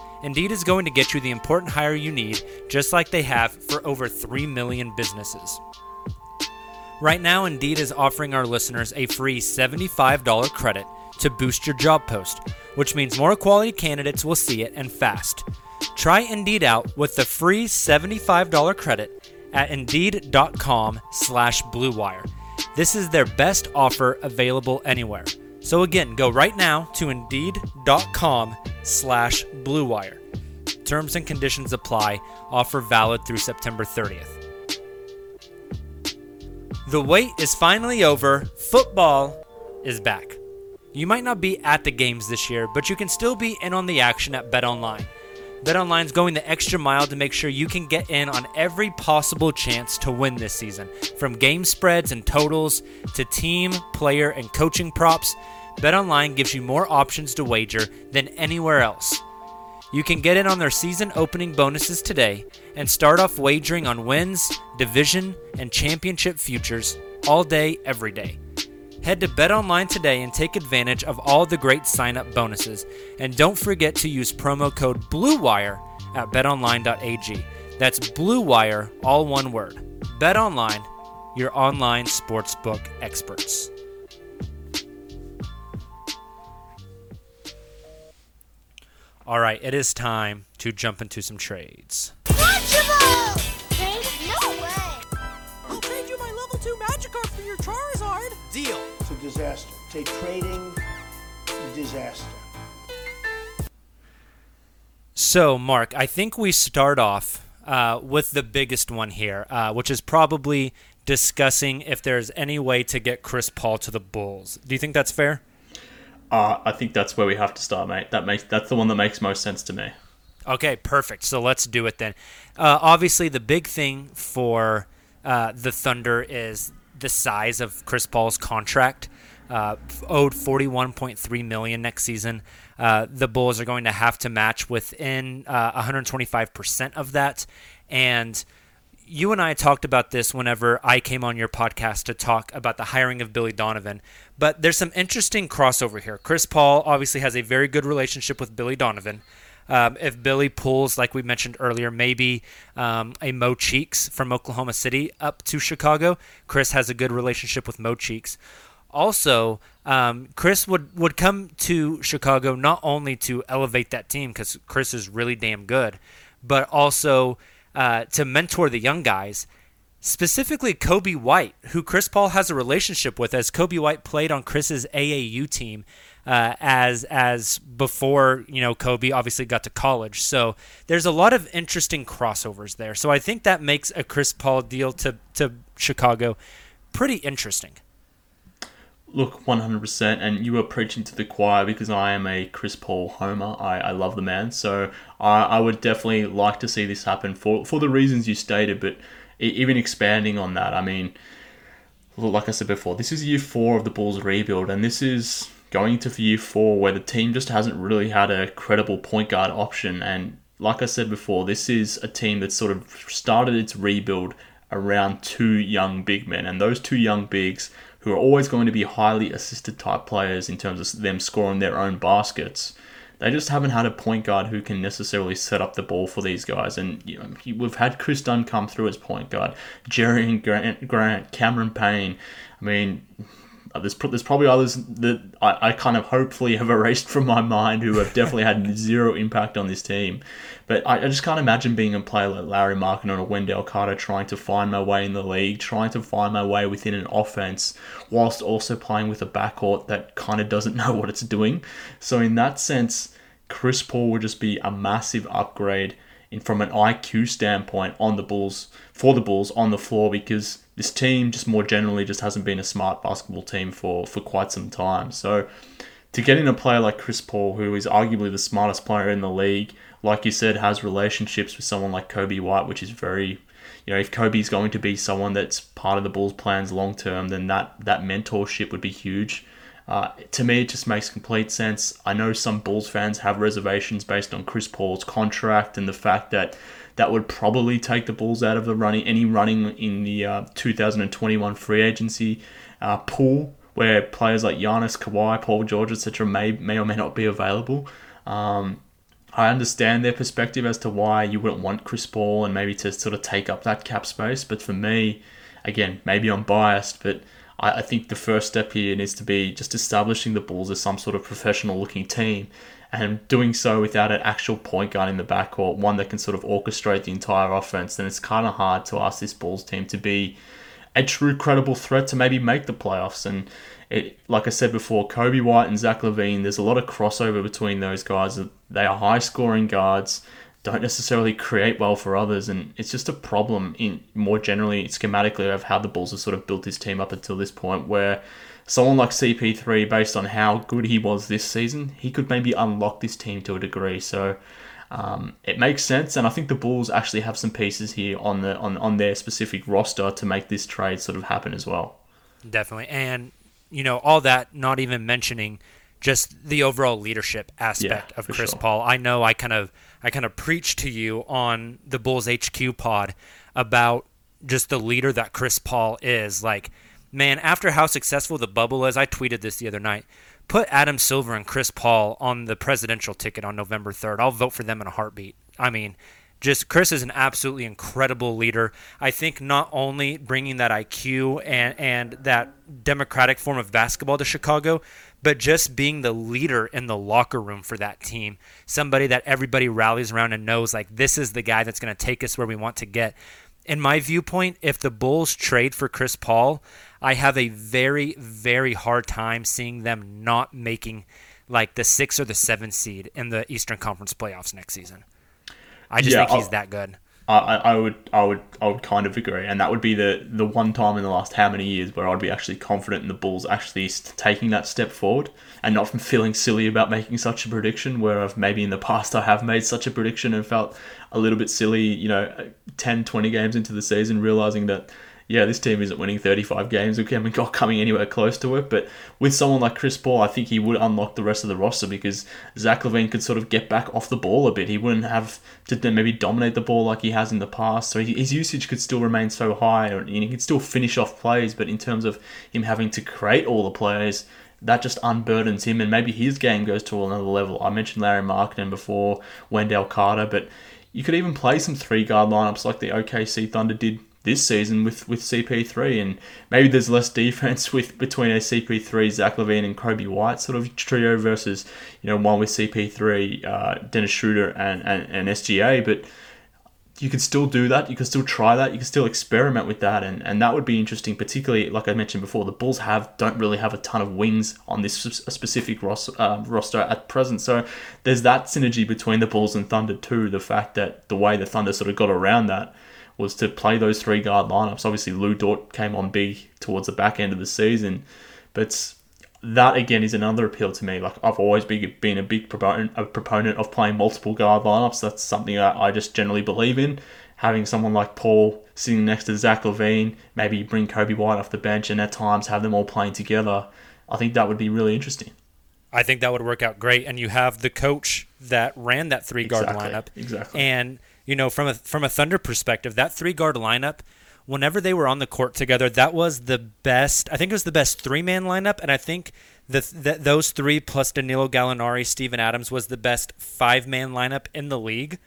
A: Indeed is going to get you the important hire you need, just like they have for over 3 million businesses. Right now, Indeed is offering our listeners a free $75 credit to boost your job post, which means more quality candidates will see it and fast. Try Indeed out with the free $75 credit at Indeed.com slash BlueWire. This is their best offer available anywhere. So again, go right now to Indeed.com slash BlueWire. Terms and conditions apply. Offer valid through September 30th. The wait is finally over. Football is back. You might not be at the games this year, but you can still be in on the action at BetOnline. BetOnline's going the extra mile to make sure you can get in on every possible chance to win this season. From game spreads and totals to team, player, and coaching props, BetOnline gives you more options to wager than anywhere else. You can get in on their season opening bonuses today and start off wagering on wins, division, and championship futures all day, every day. Head to BetOnline today and take advantage of all the great sign up bonuses. And don't forget to use promo code BLUEWIRE at betonline.ag. That's BLUEWIRE, all one word. BetOnline, your online sportsbook experts. All right, it is time to jump into some trades.
C: You my level 2 Magikarp for your Charizard.
D: Deal.
E: It's a disaster. Take trading, disaster.
A: So, Mark, I think we start off uh, with the biggest one here, uh, which is probably discussing if there's any way to get Chris Paul to the Bulls. Do you think that's fair?
B: Uh, I think that's where we have to start, mate. That makes that's the one that makes most sense to me.
A: Okay, perfect. So let's do it then. Uh, obviously, the big thing for uh, the Thunder is the size of Chris Paul's contract. Uh, owed 41.3 million next season. Uh, the Bulls are going to have to match within uh, 125% of that, and you and I talked about this whenever I came on your podcast to talk about the hiring of Billy Donovan. But there's some interesting crossover here. Chris Paul obviously has a very good relationship with Billy Donovan. Um, if Billy pulls, like we mentioned earlier, maybe um, a Mo Cheeks from Oklahoma City up to Chicago, Chris has a good relationship with Mo Cheeks. Also, um, Chris would, would come to Chicago not only to elevate that team because Chris is really damn good, but also uh, to mentor the young guys, specifically Coby White, who Chris Paul has a relationship with, as Coby White played on Chris's AAU team uh, as as before you know Coby obviously got to college. So there's a lot of interesting crossovers there. So I think that makes a Chris Paul deal to to Chicago pretty interesting.
B: Look, 100%, and you were preaching to the choir because I am a Chris Paul homer. I, I love the man, so I, I would definitely like to see this happen for, for the reasons you stated, but even expanding on that, I mean, like I said before, this is year four of the Bulls rebuild, and this is going into year four where the team just hasn't really had a credible point guard option. And like I said before, this is a team that sort of started its rebuild around two young big men, and those two young bigs who are always going to be highly assisted type players in terms of them scoring their own baskets. They just haven't had a point guard who can necessarily set up the ball for these guys. And you know, we've had Kris Dunn come through as point guard, Jerian Grant, Grant Cameron Payne. I mean, there's, there's probably others that I, I kind of hopefully have erased from my mind who have definitely had zero impact on this team. But I, I just can't imagine being a player like Lauri Markkanen or Wendell Carter trying to find my way in the league, trying to find my way within an offense, whilst also playing with a backcourt that kind of doesn't know what it's doing. So in that sense, Chris Paul would just be a massive upgrade in from an IQ standpoint on the Bulls for the Bulls on the floor because this team just more generally just hasn't been a smart basketball team for for quite some time. So to get in a player like Chris Paul, who is arguably the smartest player in the league, like you said, has relationships with someone like Coby White, which is very, you know, if Coby's going to be someone that's part of the Bulls' plans long term, then that that mentorship would be huge. Uh, to me, it just makes complete sense. I know some Bulls fans have reservations based on Chris Paul's contract and the fact that that would probably take the Bulls out of the running, any running in the uh, 2021 free agency uh, pool, where players like Giannis, Kawhi, Paul George, etc., may may or may not be available. Um, I understand their perspective as to why you wouldn't want Chris Paul and maybe to sort of take up that cap space, but for me, again, maybe I'm biased, but I, I think the first step here needs to be just establishing the Bulls as some sort of professional looking team and doing so without an actual point guard in the backcourt, one that can sort of orchestrate the entire offense, then it's kind of hard to ask this Bulls team to be a true credible threat to maybe make the playoffs. And it, like I said before, Coby White and Zach LaVine, there's a lot of crossover between those guys. They are high scoring guards, don't necessarily create well for others, and it's just a problem in more generally schematically of how the Bulls have sort of built this team up until this point where someone like CP3, based on how good he was this season, he could maybe unlock this team to a degree. So um, it makes sense, and I think the Bulls actually have some pieces here on the on, on their specific roster to make this trade sort of happen as well.
A: Definitely, and you know all that, not even mentioning just the overall leadership aspect
B: Yeah,
A: of Chris
B: sure.
A: Paul. I know I kind of I kind of preached to you on the Bulls HQ pod about just the leader that Chris Paul is. Like, man, after how successful the bubble is, I tweeted this the other night. Put Adam Silver and Chris Paul on the presidential ticket on November 3rd. I'll vote for them in a heartbeat. I mean, just Chris is an absolutely incredible leader. I think not only bringing that IQ and and that democratic form of basketball to Chicago, but just being the leader in the locker room for that team. Somebody that everybody rallies around and knows like this is the guy that's going to take us where we want to get. In my viewpoint, if the Bulls trade for Chris Paul, I have a very very hard time seeing them not making like the 6 or the 7 seed in the Eastern Conference playoffs next season. I just
B: Yeah,
A: think he's
B: I'll-
A: that good.
B: I, I I would I would I would kind of agree, and that would be the the one time in the last how many years where I'd be actually confident in the Bulls actually taking that step forward, and not from feeling silly about making such a prediction. Where I've maybe in the past I have made such a prediction and felt a little bit silly, you know, 10, 20 games into the season, realizing that yeah, this team isn't winning 35 games. We haven't got coming anywhere close to it. But with someone like Chris Paul, I think he would unlock the rest of the roster because Zach LaVine could sort of get back off the ball a bit. He wouldn't have to maybe dominate the ball like he has in the past. So his usage could still remain so high, and he could still finish off plays. But in terms of him having to create all the plays, that just unburdens him, and maybe his game goes to another level. I mentioned Lauri Markkanen before, Wendell Carter, but you could even play some three guard lineups like the OKC Thunder did this season with, with CP3, and maybe there's less defense with between a CP3, Zach LaVine, and Coby White sort of trio versus you know one with CP3, uh, Dennis Schroeder, and, and, and SGA, but you could still do that. You could still try that. You could still experiment with that, and, and that would be interesting. Particularly, like I mentioned before, the Bulls have don't really have a ton of wings on this specific ros- uh, roster at present. So there's that synergy between the Bulls and Thunder too. The fact that the way the Thunder sort of got around that was to play those three guard lineups. Obviously, Lu Dort came on big towards the back end of the season, but that again is another appeal to me. Like I've always been, been a big proponent, a proponent of playing multiple guard lineups. That's something I, I just generally believe in. having someone like Paul sitting next to Zach LaVine, maybe bring Coby White off the bench and at times have them all playing together. I think that would be really interesting.
A: I think that would work out great. And you have the coach that ran that three guard
B: Exactly,
A: lineup.
B: exactly.
A: And you know, from a from a Thunder perspective, that three guard lineup, whenever they were on the court together, that was the best. I think it was the best three man lineup, and I think the those three plus Danilo Gallinari, Steven Adams was the best five man lineup in the league.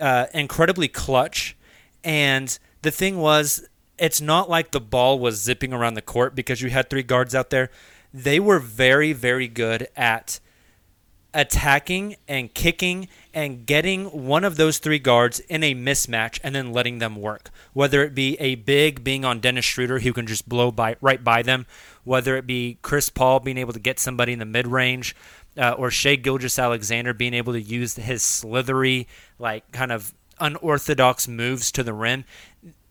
A: Uh, incredibly clutch, and the thing was, it's not like the ball was zipping around the court because you had three guards out there. They were very, very good at attacking and kicking and getting one of those three guards in a mismatch and then letting them work. Whether it be a big being on Dennis Schroeder who can just blow by right by them, whether it be Chris Paul being able to get somebody in the mid range, uh, or Shai Gilgeous-Alexander being able to use his slithery, like kind of unorthodox moves to the rim.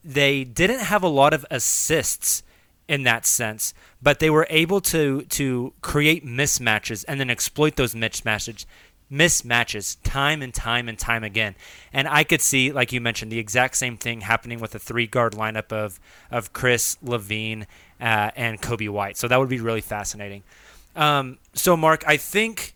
A: They didn't have a lot of assists in that sense, but they were able to to create mismatches and then exploit those mismatches mismatches time and time and time again. And I could see, like you mentioned, the exact same thing happening with a three guard lineup of of Chris LaVine uh, and Coby White. So that would be really fascinating. Um, so Mark, I think.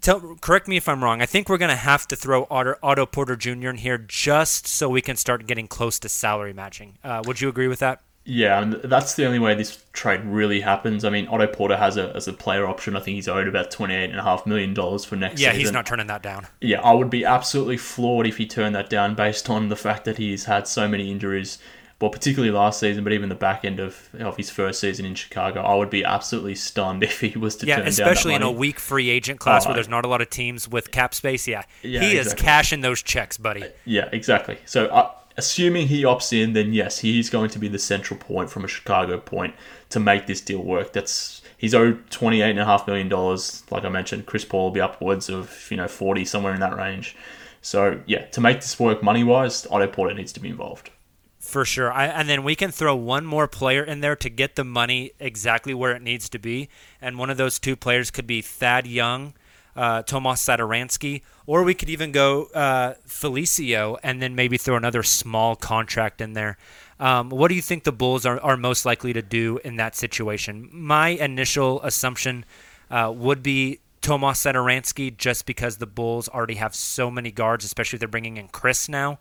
A: Tell, correct me if I'm wrong. I think we're going to have to throw Otto, Otto Porter Jr. in here just so we can start getting close to salary matching. Uh, would you agree with that?
B: Yeah, and that's the only way this trade really happens. I mean, Otto Porter has a as a player option. I think he's owed about twenty eight and a half million dollars for next season.
A: Yeah,
B: season.
A: he's not turning that down.
B: Yeah, I would be absolutely floored if he turned that down based on the fact that he's had so many injuries. Well, particularly last season, but even the back end of, of his first season in Chicago, I would be absolutely stunned if he was to
A: Yeah,
B: turn
A: especially
B: down
A: Especially
B: in
A: a weak free agent class
B: Oh,
A: where there's not a lot of teams with cap space. Yeah,
B: Yeah,
A: he is cashing those checks, buddy.
B: Yeah, exactly. So, uh, assuming he opts in, then yes, he's going to be the central point from a Chicago point to make this deal work. That's he's owed twenty eight and a half million dollars. Like I mentioned, Chris Paul will be upwards of you know forty somewhere in that range. So yeah, to make this work money wise, Otto Porter needs to be involved.
A: For sure. I, and then we can throw one more player in there to get the money exactly where it needs to be. And one of those two players could be Thad Young, uh, Tomas Satoransky, or we could even go uh, Felicio and then maybe throw another small contract in there. Um, what do you think the Bulls are, are most likely to do in that situation? My initial assumption uh, would be Tomas Satoransky just because the Bulls already have so many guards, especially if they're bringing in Chris now.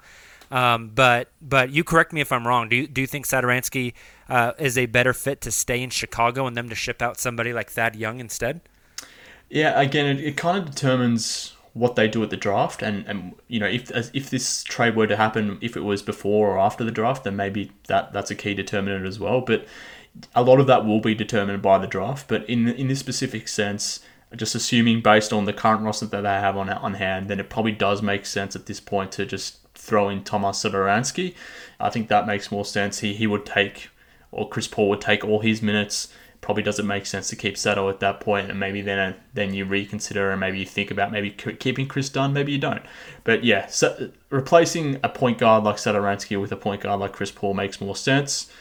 A: Um, but but you correct me if I'm wrong. Do you, do you think Satoransky uh, is a better fit to stay in Chicago and them to ship out somebody like Thad Young instead?
B: Yeah, again, it, it kind of determines what they do at the draft, and, and you know if if this trade were to happen, if it was before or after the draft, then maybe that that's a key determinant as well. But a lot of that will be determined by the draft. But in in this specific sense, just assuming based on the current roster that they have on on hand, then it probably does make sense at this point to just throw in Tomas Satoransky. I think that makes more sense. He he would take, or Chris Paul would take all his minutes. Probably doesn't make sense to keep Sato at that point, and maybe then then you reconsider and maybe you think about maybe keeping Kris Dunn. Maybe you don't. But yeah, so replacing a point guard like Satoransky with a point guard like Chris Paul makes more sense.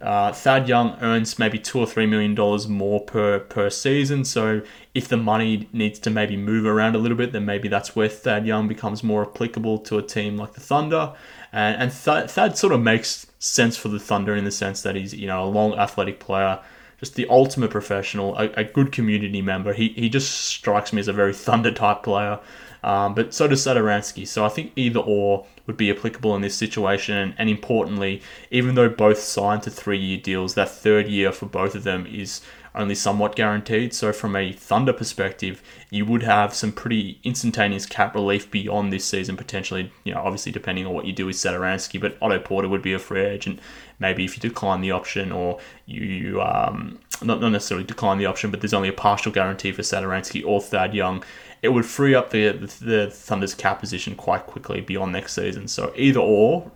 B: Uh, Thad Young earns maybe two or three million dollars more per per season. So if the money needs to maybe move around a little bit, then maybe that's where Thad Young becomes more applicable to a team like the Thunder. And and Thad, Thad sort of makes sense for the Thunder in the sense that he's you know a long athletic player, just the ultimate professional, a, a good community member. He he just strikes me as a very Thunder type player. Um, but so does Satoransky. So I think either or would be applicable in this situation. And, and importantly, even though both signed to three year deals, that third year for both of them is only somewhat guaranteed. So from a Thunder perspective, you would have some pretty instantaneous cap relief beyond this season potentially. You know, obviously depending on what you do with Satoransky, but Otto Porter would be a free agent. Maybe if you decline the option, or you um, not not necessarily decline the option, but there's only a partial guarantee for Satoransky or Thad Young. It would free up the, the the Thunder's cap position quite quickly beyond next season. So either or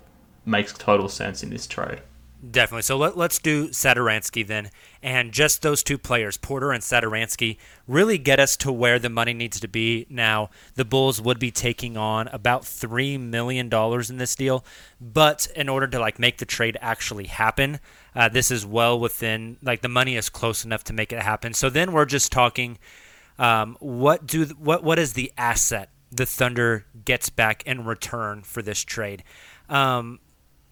B: makes total sense in this trade.
A: Definitely. So let, let's do Satoransky then. And just those two players, Porter and Satoransky, really get us to where the money needs to be. Now, the Bulls would be taking on about $3 million in this deal. But in order to like make the trade actually happen, uh, this is well within, like the money is close enough to make it happen. So then we're just talking um, what do what what is the asset the Thunder gets back in return for this trade? Um,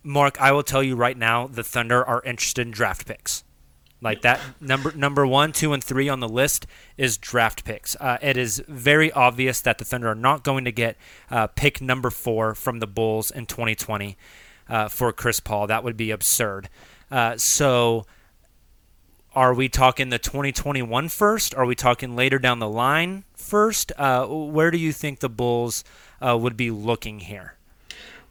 A: Mark, I will tell you right now, the Thunder are interested in draft picks. Like that number number one, two, and three on the list is draft picks. Uh, it is very obvious that the Thunder are not going to get uh, pick number four from the Bulls in 2020 uh, for Chris Paul. That would be absurd. Uh, so, are we talking the 2021 first? Are we talking later down the line first? Uh, where do you think the Bulls uh, would be looking here?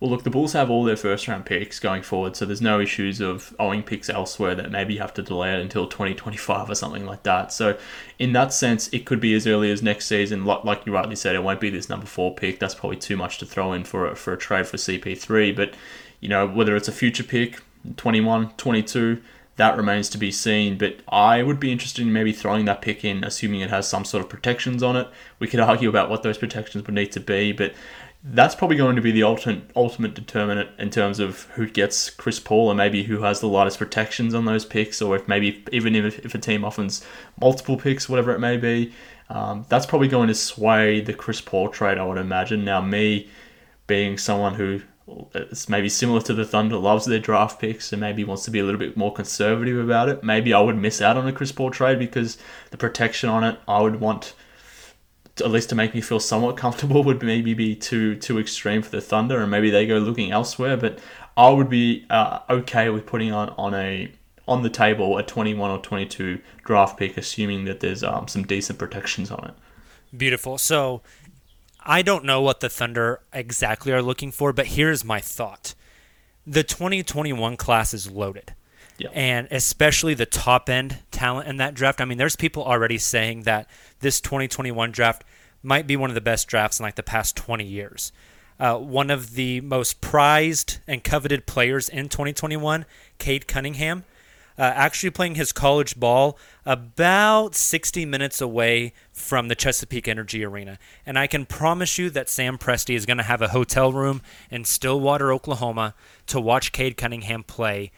B: Well, look, the Bulls have all their first round picks going forward, so there's no issues of owing picks elsewhere that maybe you have to delay it until 2025 or something like that. So, in that sense, it could be as early as next season. Like you rightly said, it won't be this number four pick. That's probably too much to throw in for a, for a trade for CP3. But, you know, whether it's a future pick, 21, 22, that remains to be seen. But I would be interested in maybe throwing that pick in, assuming it has some sort of protections on it. We could argue about what those protections would need to be, but that's probably going to be the ultimate ultimate determinant in terms of who gets Chris Paul and maybe who has the lightest protections on those picks, or if maybe even if, if a team offers multiple picks, whatever it may be, um, that's probably going to sway the Chris Paul trade. I would imagine. Now, me being someone who is maybe similar to the Thunder, loves their draft picks and maybe wants to be a little bit more conservative about it. Maybe I would miss out on a Chris Paul trade because the protection on it, I would want at least to make me feel somewhat comfortable would maybe be too too extreme for the Thunder, and maybe they go looking elsewhere. But I would be uh, okay with putting on on a on the table a 21 or 22 draft pick, assuming that there's um, some decent protections on it.
A: Beautiful. So I don't know what the Thunder exactly are looking for, but here's my thought: the 2021 class is loaded. And especially the top end talent in that draft. I mean, there's people already saying that this 2021 draft might be one of the best drafts in like the past 20 years. Uh, one of the most prized and coveted players in 2021, Cade Cunningham, uh, actually playing his college ball about 60 minutes away from the Chesapeake Energy Arena. And I can promise you that Sam Presti is going to have a hotel room in Stillwater, Oklahoma to watch Cade Cunningham play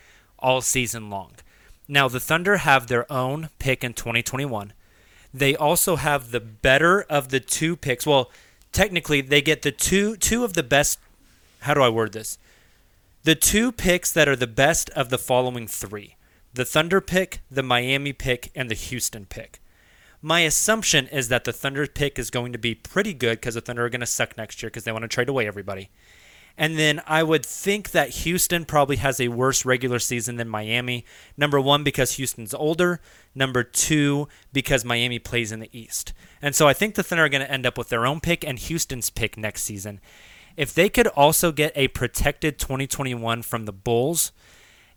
A: all season long. Now, the Thunder have their own pick in 2021. They also have the better of the two picks. Well, technically, they get the two two of the best. How do I word this? The two picks that are the best of the following three: the Thunder pick, the Miami pick, and the Houston pick. My assumption is that the Thunder pick is going to be pretty good because the Thunder are going to suck next year because they want to trade away everybody. And then I would think that Houston probably has a worse regular season than Miami. Number one, because Houston's older. Number two, because Miami plays in the East. And so I think the Thunder are going to end up with their own pick and Houston's pick next season. If they could also get a protected 2021 from the Bulls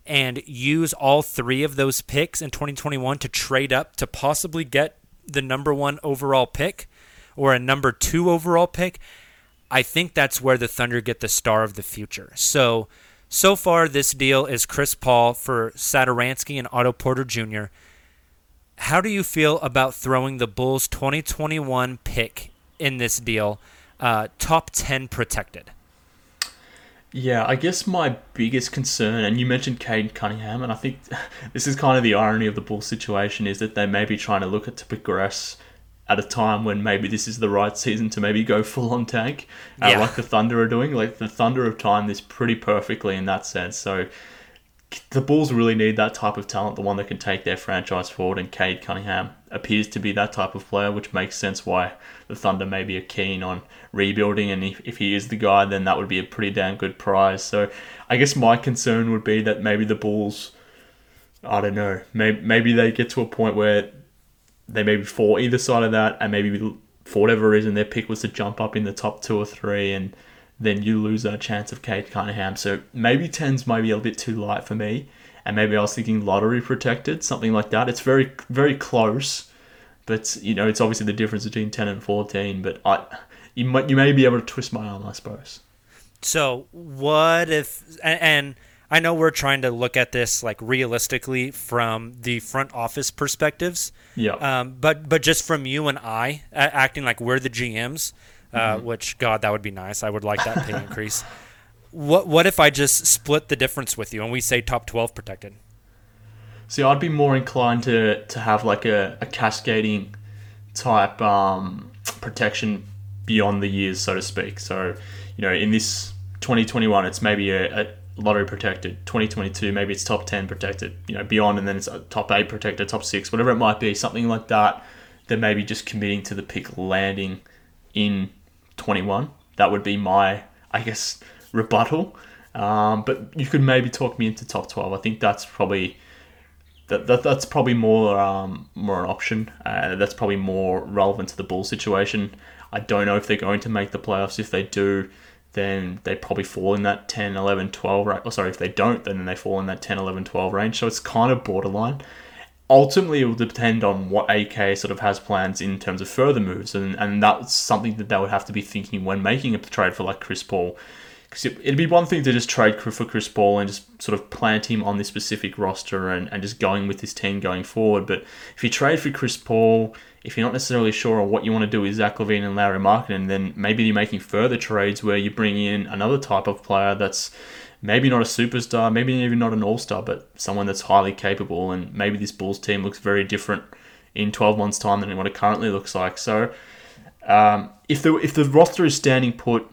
A: and use all three of those picks in 2021 to trade up to possibly get the number one overall pick or a number two overall pick, I think that's where the Thunder get the star of the future. So, so far, this deal is Chris Paul for Satoransky and Otto Porter Jr. How do you feel about throwing the Bulls' 2021 pick in this deal, uh, top 10 protected?
B: Yeah, I guess my biggest concern, and you mentioned Cade Cunningham, and I think this is kind of the irony of the Bulls situation, is that they may be trying to look at to progress at a time when maybe this is the right season to maybe go full on tank, uh, yeah. like the Thunder are doing. Like the Thunder have timed this pretty perfectly in that sense. So the Bulls really need that type of talent, the one that can take their franchise forward. And Cade Cunningham appears to be that type of player, which makes sense why the Thunder maybe are keen on rebuilding. And if, if he is the guy, then that would be a pretty damn good prize. So I guess my concern would be that maybe the Bulls. I don't know. Maybe, maybe they get to a point where they maybe fall either side of that, and maybe for whatever reason their pick was to jump up in the top two or three, and then you lose that chance of Cade Cunningham. So maybe tens might be a bit too light for me, and maybe I was thinking lottery protected, something like that. It's very very close, but you know it's obviously the difference between ten and fourteen. But I, you might you may be able to twist my arm, I suppose.
A: So what if and, and I know we're trying to look at this like realistically from the front office perspectives.
B: Yeah.
A: Um, but but just from you and I acting like we're the GMs, uh, mm-hmm. which God that would be nice. I would like that pay increase. What what if I just split the difference with you and we say top twelve protected?
B: See, I'd be more inclined to to have like a, a cascading type um, protection beyond the years, so to speak. So, you know, in this 2021, it's maybe a, a lottery protected. 2022, maybe it's top 10 protected. You know, beyond, and then it's a top eight protected, top six, whatever it might be, something like that. Then maybe just committing to the pick landing in 21. That would be my, I guess, rebuttal. Um, but you could maybe talk me into top 12. I think that's probably that, that that's probably more um, more an option. Uh, that's probably more relevant to the Bulls situation. I don't know if they're going to make the playoffs. If they do, then they probably fall in that 10, 11, 12 range. Oh, sorry, if they don't, then they fall in that 10, 11, 12 range. So it's kind of borderline. Ultimately, it will depend on what AK sort of has plans in terms of further moves, and, and that's something that they would have to be thinking when making a trade for like Chris Paul. Because it, it'd be one thing to just trade for Chris Paul and just sort of plant him on this specific roster and, and just going with this team going forward. But if you trade for Chris Paul, if you're not necessarily sure what you want to do with Zach LaVine and Lauri Markkanen, then maybe you're making further trades where you bring in another type of player that's maybe not a superstar, maybe even not an all star, but someone that's highly capable. And maybe this Bulls team looks very different in 12 months' time than what it currently looks like. So um, if the if the roster is standing put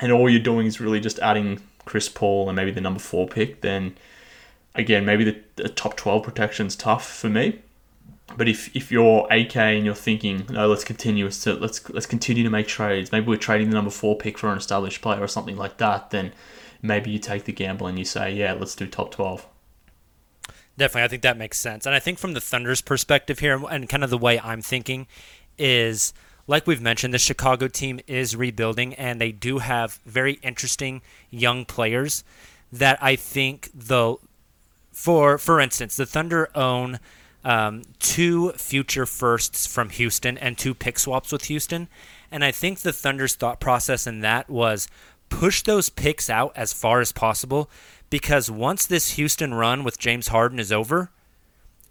B: and all you're doing is really just adding Chris Paul and maybe the number four pick, then again maybe the, the top 12 protection's tough for me. But if, if you're AK and you're thinking, no, let's continue to let's let's continue to make trades. Maybe we're trading the number four pick for an established player or something like that. Then maybe you take the gamble and you say, yeah, let's do top twelve.
A: Definitely, I think that makes sense. And I think from the Thunder's perspective here, and kind of the way I'm thinking, is like we've mentioned, the Chicago team is rebuilding, and they do have very interesting young players that I think the for for instance, the Thunder own um, two future firsts from Houston and two pick swaps with Houston. And I think the Thunder's thought process in that was push those picks out as far as possible because once this Houston run with James Harden is over,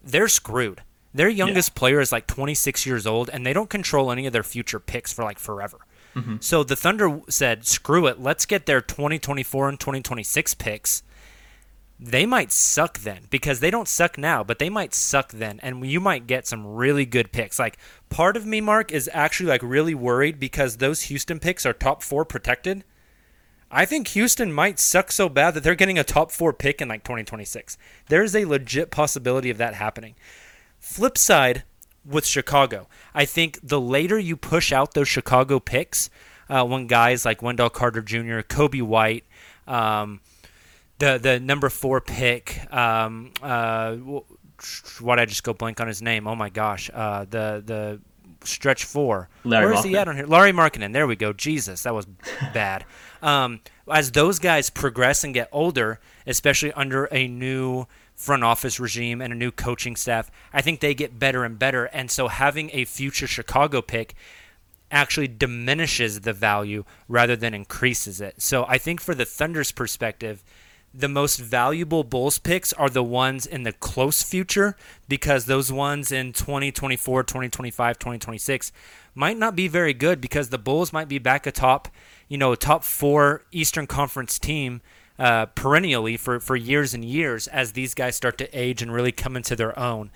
A: they're screwed. Their youngest yeah. player is like 26 years old and they don't control any of their future picks for like forever. Mm-hmm. So the Thunder said, screw it, let's get their 2024 and 2026 picks they might suck then because they don't suck now, but they might suck then, and you might get some really good picks. Like part of me, Mark, is actually like really worried because those Houston picks are top four protected. I think Houston might suck so bad that they're getting a top four pick in like 2026. There's a legit possibility of that happening. Flip side with Chicago, I think the later you push out those Chicago picks, uh, when guys like Wendell Carter Jr., Coby White, um, the the number four pick. Um, uh, what I just go blank on his name? Oh my gosh, uh, the the stretch four.
B: Lauri
A: Where's he at on here? Lauri Markkanen. There we go. Jesus, that was bad. Um, as those guys progress and get older, especially under a new front office regime and a new coaching staff, I think they get better and better. And so having a future Chicago pick actually diminishes the value rather than increases it. So I think for the Thunder's perspective the most valuable Bulls picks are the ones in the close future because those ones in 2024, 2025, 2026 might not be very good because the Bulls might be back atop, you know, top four Eastern Conference team uh, perennially for, for years and years as these guys start to age and really come into their own.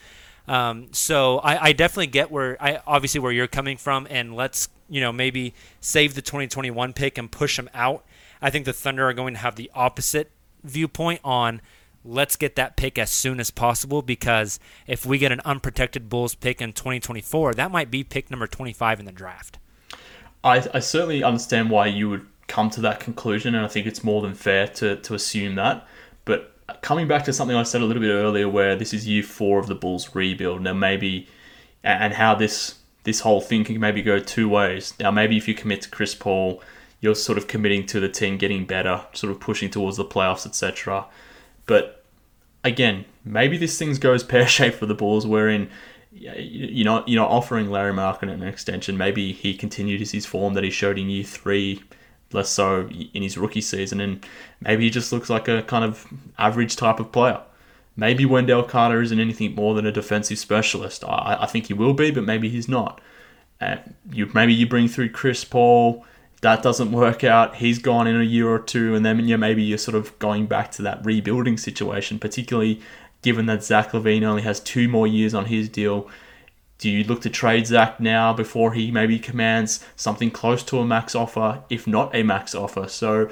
A: Um, so I, I definitely get where I obviously where you're coming from, and let's you know maybe save the 2021 pick and push them out. I think the Thunder are going to have the opposite viewpoint on let's get that pick as soon as possible because if we get an unprotected Bulls pick in 2024, that might be pick number 25 in the draft.
B: I, I certainly understand why you would come to that conclusion, and I think it's more than fair to, to assume that. But coming back to something I said a little bit earlier, where this is year four of the Bulls rebuild, now maybe, and how this this whole thing can maybe go two ways. Now, maybe if you commit to Chris Paul you're sort of committing to the team getting better, sort of pushing towards the playoffs, etc. But again, maybe this thing goes pear shaped for the Bulls, wherein you know you're not offering Lauri Markkanen an extension. Maybe he continued his form that he showed in year three, less so in his rookie season, and maybe he just looks like a kind of average type of player. Maybe Wendell Carter isn't anything more than a defensive specialist. I, I think he will be, but maybe he's not. Uh, you maybe you bring through Chris Paul that doesn't work out. He's gone in a year or two, and then yeah, maybe you're sort of going back to that rebuilding situation, particularly given that Zach LaVine only has two more years on his deal. Do you look to trade Zach now before he maybe commands something close to a max offer, if not a max offer? So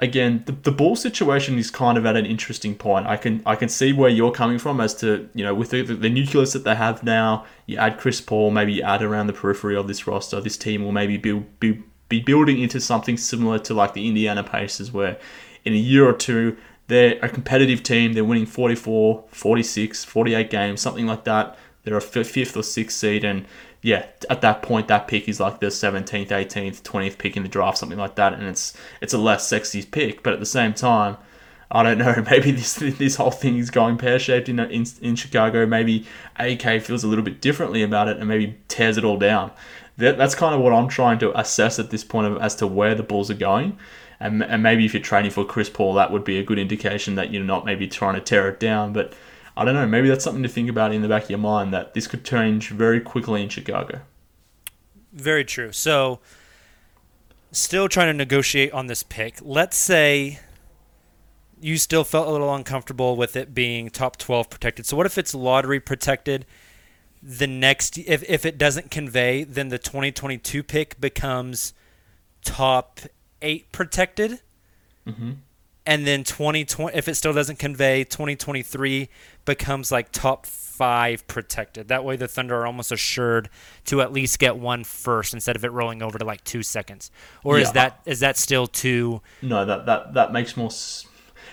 B: again, the, the ball situation is kind of at an interesting point. I can I can see where you're coming from as to you know with the, the nucleus that they have now. You add Chris Paul, maybe you add around the periphery of this roster. This team will maybe be be, be building into something similar to like the Indiana Pacers, where in a year or two they're a competitive team. They're winning 44, 46, 48 games, something like that. They're a fifth or sixth seed, and yeah, at that point, that pick is like the 17th, 18th, 20th pick in the draft, something like that, and it's it's a less sexy pick. But at the same time, I don't know. Maybe this this whole thing is going pear shaped in, in in Chicago. Maybe AK feels a little bit differently about it, and maybe tears it all down. That, that's kind of what I'm trying to assess at this point of, as to where the Bulls are going. And, and maybe if you're training for Chris Paul, that would be a good indication that you're not maybe trying to tear it down. But I don't know. Maybe that's something to think about in the back of your mind that this could change very quickly in Chicago.
A: Very true. So, still trying to negotiate on this pick. Let's say you still felt a little uncomfortable with it being top 12 protected. So, what if it's lottery protected? The next, if, if it doesn't convey, then the 2022 pick becomes top eight protected.
B: Mm-hmm
A: and then 2020 if it still doesn't convey 2023 becomes like top five protected that way the thunder are almost assured to at least get one first instead of it rolling over to like two seconds or
B: Yeah.
A: is that is that still too
B: No, that that that makes more.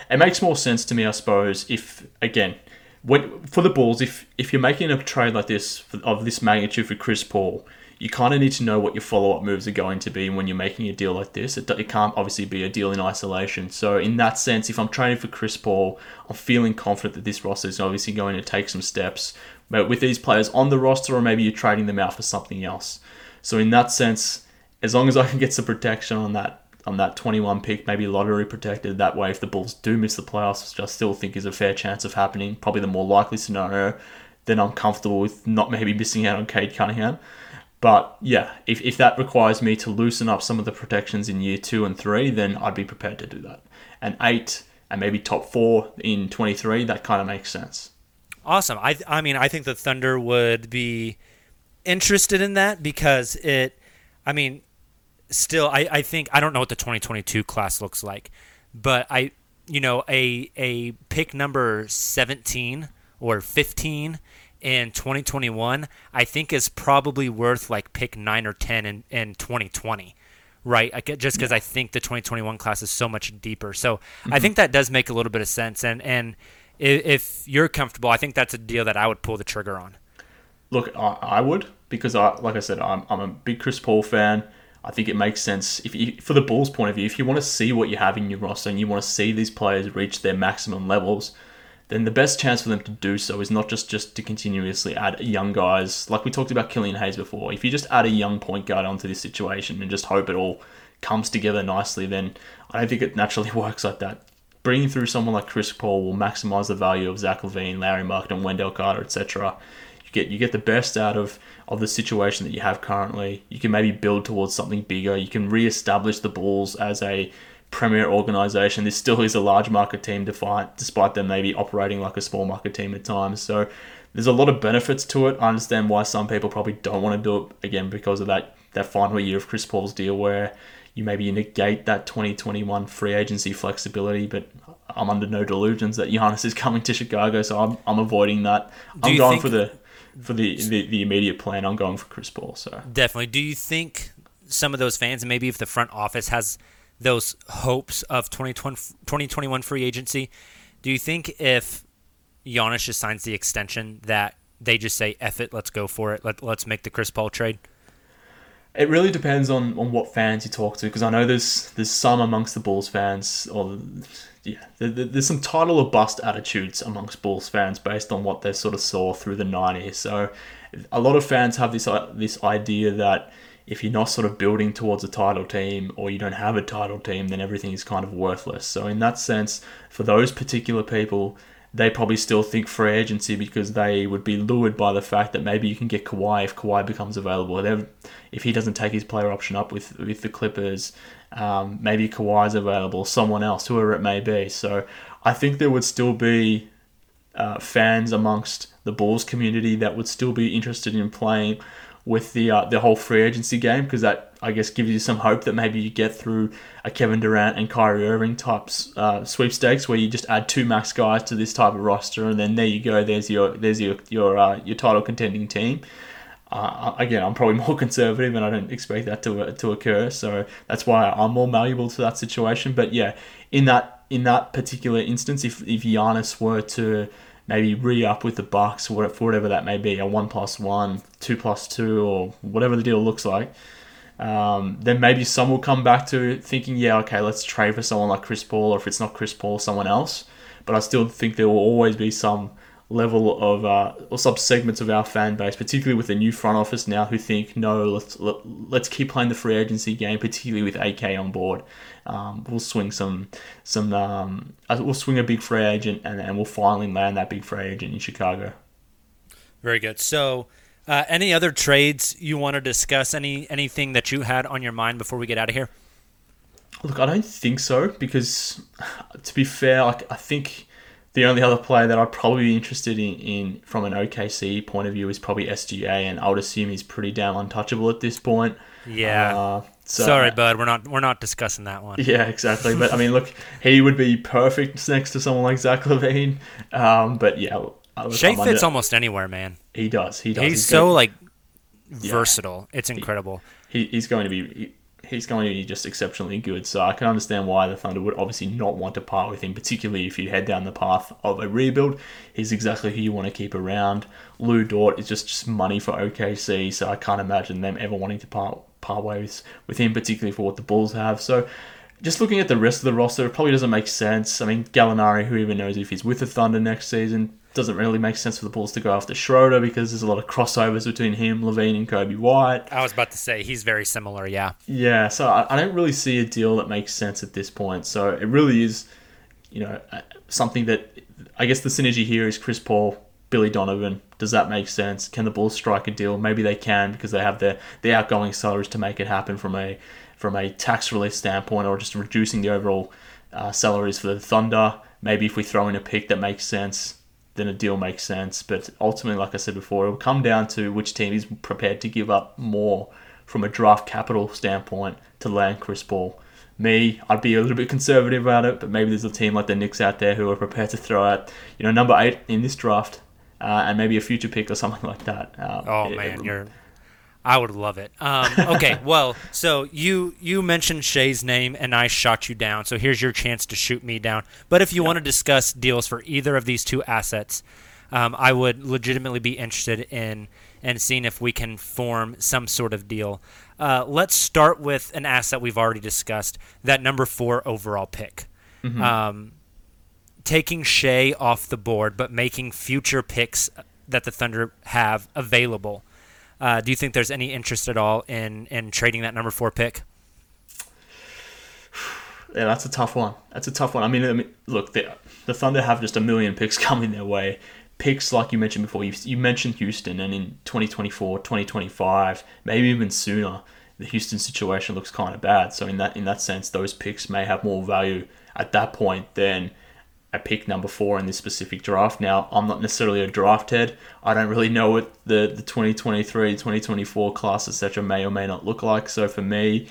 B: It makes more sense to me, I suppose. If again, when for the Bulls, if if you're making a trade like this for, of this magnitude for Chris Paul, you kind of need to know what your follow up moves are going to be when you're making a deal like this. It, it can't obviously be a deal in isolation. So in that sense, if I'm trading for Chris Paul, I'm feeling confident that this roster is obviously going to take some steps. But with these players on the roster, or maybe you're trading them out for something else. So in that sense, as long as I can get some protection on that on that 21 pick, maybe lottery protected that way. If the Bulls do miss the playoffs, which I still think is a fair chance of happening, probably the more likely scenario, then I'm comfortable with not maybe missing out on Cade Cunningham. But yeah, if, if that requires me to loosen up some of the protections in year two and three, then I'd be prepared to do that. And eight and maybe top four in 23, that kind of makes sense.
A: awesome i i mean i think the thunder would be interested in that because it i mean still I, I think I don't know what the 2022 class looks like, but I you know a a pick number 17 or 15 in 2021 I think is probably worth like pick 9 or 10 in in 2020. Right, I get, just because I think the 2021 class is so much deeper, so I mm-hmm. think that does make a little bit of sense. And and if you're comfortable, I think that's a deal that I would pull the trigger on.
B: Look, I, I would because I, like I said, I'm, I'm a big Chris Paul fan. I think it makes sense if you, for the Bulls' point of view, if you want to see what you have in your roster and you want to see these players reach their maximum levels, then the best chance for them to do so is not just just to continuously add young guys like we talked about Killian Hayes before. If you just add a young point guard onto this situation and just hope it all comes together nicely, then I don't think it naturally works like that. Bringing through someone like Chris Paul will maximize the value of Zach LaVine, Lauri Markkanen, Wendell Carter, etc. You get you get the best out of of the situation that you have currently. You can maybe build towards something bigger. You can re-establish the Bulls as a premier organization. This still is a large market team, despite despite them maybe operating like a small market team at times. So there's a lot of benefits to it. I understand why some people probably don't want to do it again because of that that final year of Chris Paul's deal where you maybe negate that 2021 free agency flexibility, but I'm under no delusions that Giannis is coming to Chicago, so I'm, I'm avoiding that. I'm going
A: think-
B: for the for the, the the immediate plan. I'm going for Chris Paul. So
A: Definitely. Do you think some of those fans, and maybe if the front office has those hopes of 2020, 2021 free agency, do you think if Giannis just signs the extension that they just say, "eff it, let's go for it, Let, let's make the Chris Paul trade?
B: It really depends on, on what fans you talk to because I know there's there's some amongst the Bulls fans or yeah there, there- there's some title or bust attitudes amongst Bulls fans based on what they sort of saw through the 90s. So a lot of fans have this uh, this idea that if you're not sort of building towards a title team or you don't have a title team, then everything is kind of worthless. So in that sense, for those particular people, they probably still think free agency because they would be lured by the fact that maybe you can get Kawhi if Kawhi becomes available. They're, if he doesn't take his player option up with with the Clippers, um, maybe Kawhi's available, someone else, whoever it may be. So I think there would still be uh, fans amongst the Bulls community that would still be interested in playing with the uh, the whole free agency game because that I guess gives you some hope that maybe you get through a Kevin Durant and Kyrie Irving types uh, sweepstakes where you just add two max guys to this type of roster and then there you go. There's your there's your your uh, your title contending team. Uh, again, I'm probably more conservative and I don't expect that to to occur. So that's why I'm more malleable to that situation. But yeah, in that in that particular instance, if if Giannis were to maybe re up with the Bucks for whatever that may be, a one plus one, two plus two, or whatever the deal looks like um, then maybe some will come back to thinking, yeah, okay, let's trade for someone like Chris Paul, or if it's not Chris Paul, someone else. But I still think there will always be some level of uh, or sub segments of our fan base, particularly with the new front office now, who think no, let's let, us let us keep playing the free agency game, particularly with AK on board. Um, we'll swing some some um, uh, we'll swing a big free agent, and, and we'll finally land that big free agent in Chicago.
A: Very good. So uh, any other trades you want to discuss? Any anything that you had on your mind before we get out of here?
B: Look, I don't think so because, to be fair, like I think the only other player that I'd probably be interested in, in from an OKC point of view is probably SGA, and I would assume he's pretty damn untouchable at this point.
A: Yeah. Uh, so, Sorry, bud. We're not we're not discussing that one.
B: Yeah, exactly. But I mean, look, he would be perfect next to someone like Zach LaVine. Um, but yeah,
A: Shai fits almost anywhere, man.
B: He does. He does.
A: He's, he's so like versatile. Yeah. It's incredible.
B: He, he's going to be. He, he's going to be just exceptionally good. So I can understand why the Thunder would obviously not want to part with him, particularly if you head down the path of a rebuild. He's exactly who you want to keep around. Lu Dort is just, just money for OKC, so I can't imagine them ever wanting to part part ways with him, particularly for what the Bulls have. So just looking at the rest of the roster, it probably doesn't make sense. I mean, Gallinari, who even knows if he's with the Thunder next season, doesn't really make sense for the Bulls to go after Schroeder because there's a lot of crossovers between him, LaVine, and Coby White.
A: I was about to say he's very similar, yeah.
B: Yeah, so I, I don't really see a deal that makes sense at this point. So it really is, you know, uh, something that I guess the synergy here is Chris Paul, Billy Donovan. Does that make sense? Can the Bulls strike a deal? Maybe they can because they have the the outgoing salaries to make it happen from a from a tax relief standpoint, or just reducing the overall uh, salaries for the Thunder. Maybe if we throw in a pick that makes sense, then a deal makes sense. But ultimately, like I said before, it will come down to which team is prepared to give up more from a draft capital standpoint to land Chris Paul. Me, I'd be a little bit conservative about it, but maybe there's a team like the Knicks out there who are prepared to throw out, you know, number eight in this draft, uh, and maybe a future pick or something like that.
A: Um, oh it, man, it, you're I would love it. Um, okay, well, so you you mentioned Shai's name and I shot you down. So here's your chance to shoot me down. But if you want to discuss deals for either of these two assets, um, I would legitimately be interested in in seeing if we can form some sort of deal. Uh, let's start with an asset we've already discussed, that number four overall pick. Mm-hmm. Um, taking Shai off the board, but making future picks that the Thunder have available uh, do you think there's any interest at all in in trading that number four pick?
B: Yeah, that's a tough one. That's a tough one. I mean, I mean look, the, the Thunder have just a million picks coming their way. Picks like you mentioned before. You, you mentioned Houston, and in 2024, 2025, maybe even sooner, the Houston situation looks kind of bad. So in that in that sense, those picks may have more value at that point than I pick number four in this specific draft. Now, I'm not necessarily a draft head. I don't really know what the, the 2023, 2024 class, etc., may or may not look like. So for me,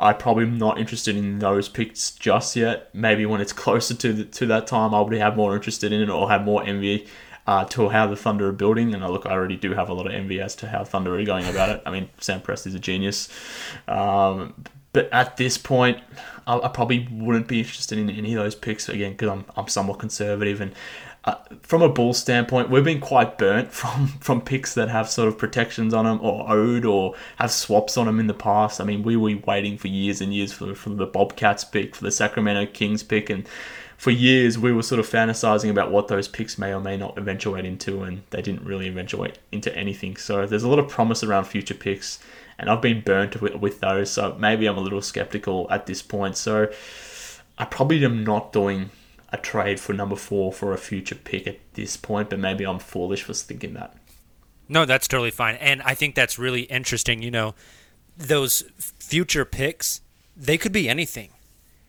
B: I'm probably not interested in those picks just yet. Maybe when it's closer to the, to that time, I'll be have more interested in it or have more envy uh, to how the Thunder are building. And I look, I already do have a lot of envy as to how Thunder are going about it. I mean, Sam Presti is a genius. Um, but at this point, I, I, probably wouldn't be interested in any of those picks again because I'm, I'm somewhat conservative and. Uh, from a bull standpoint, we've been quite burnt from, from picks that have sort of protections on them or owed or have swaps on them in the past. I mean, we were waiting for years and years for, for the Bobcats pick, for the Sacramento Kings pick, and for years we were sort of fantasizing about what those picks may or may not eventuate into, and they didn't really eventuate into anything. So there's a lot of promise around future picks and I've been burnt with, with those, so maybe I'm a little skeptical at this point. So I probably am not doing a trade for number four for a future pick at this point, but maybe I'm foolish for thinking that.
A: No, that's totally fine. And I think that's really interesting. You know, those future picks, they could be anything.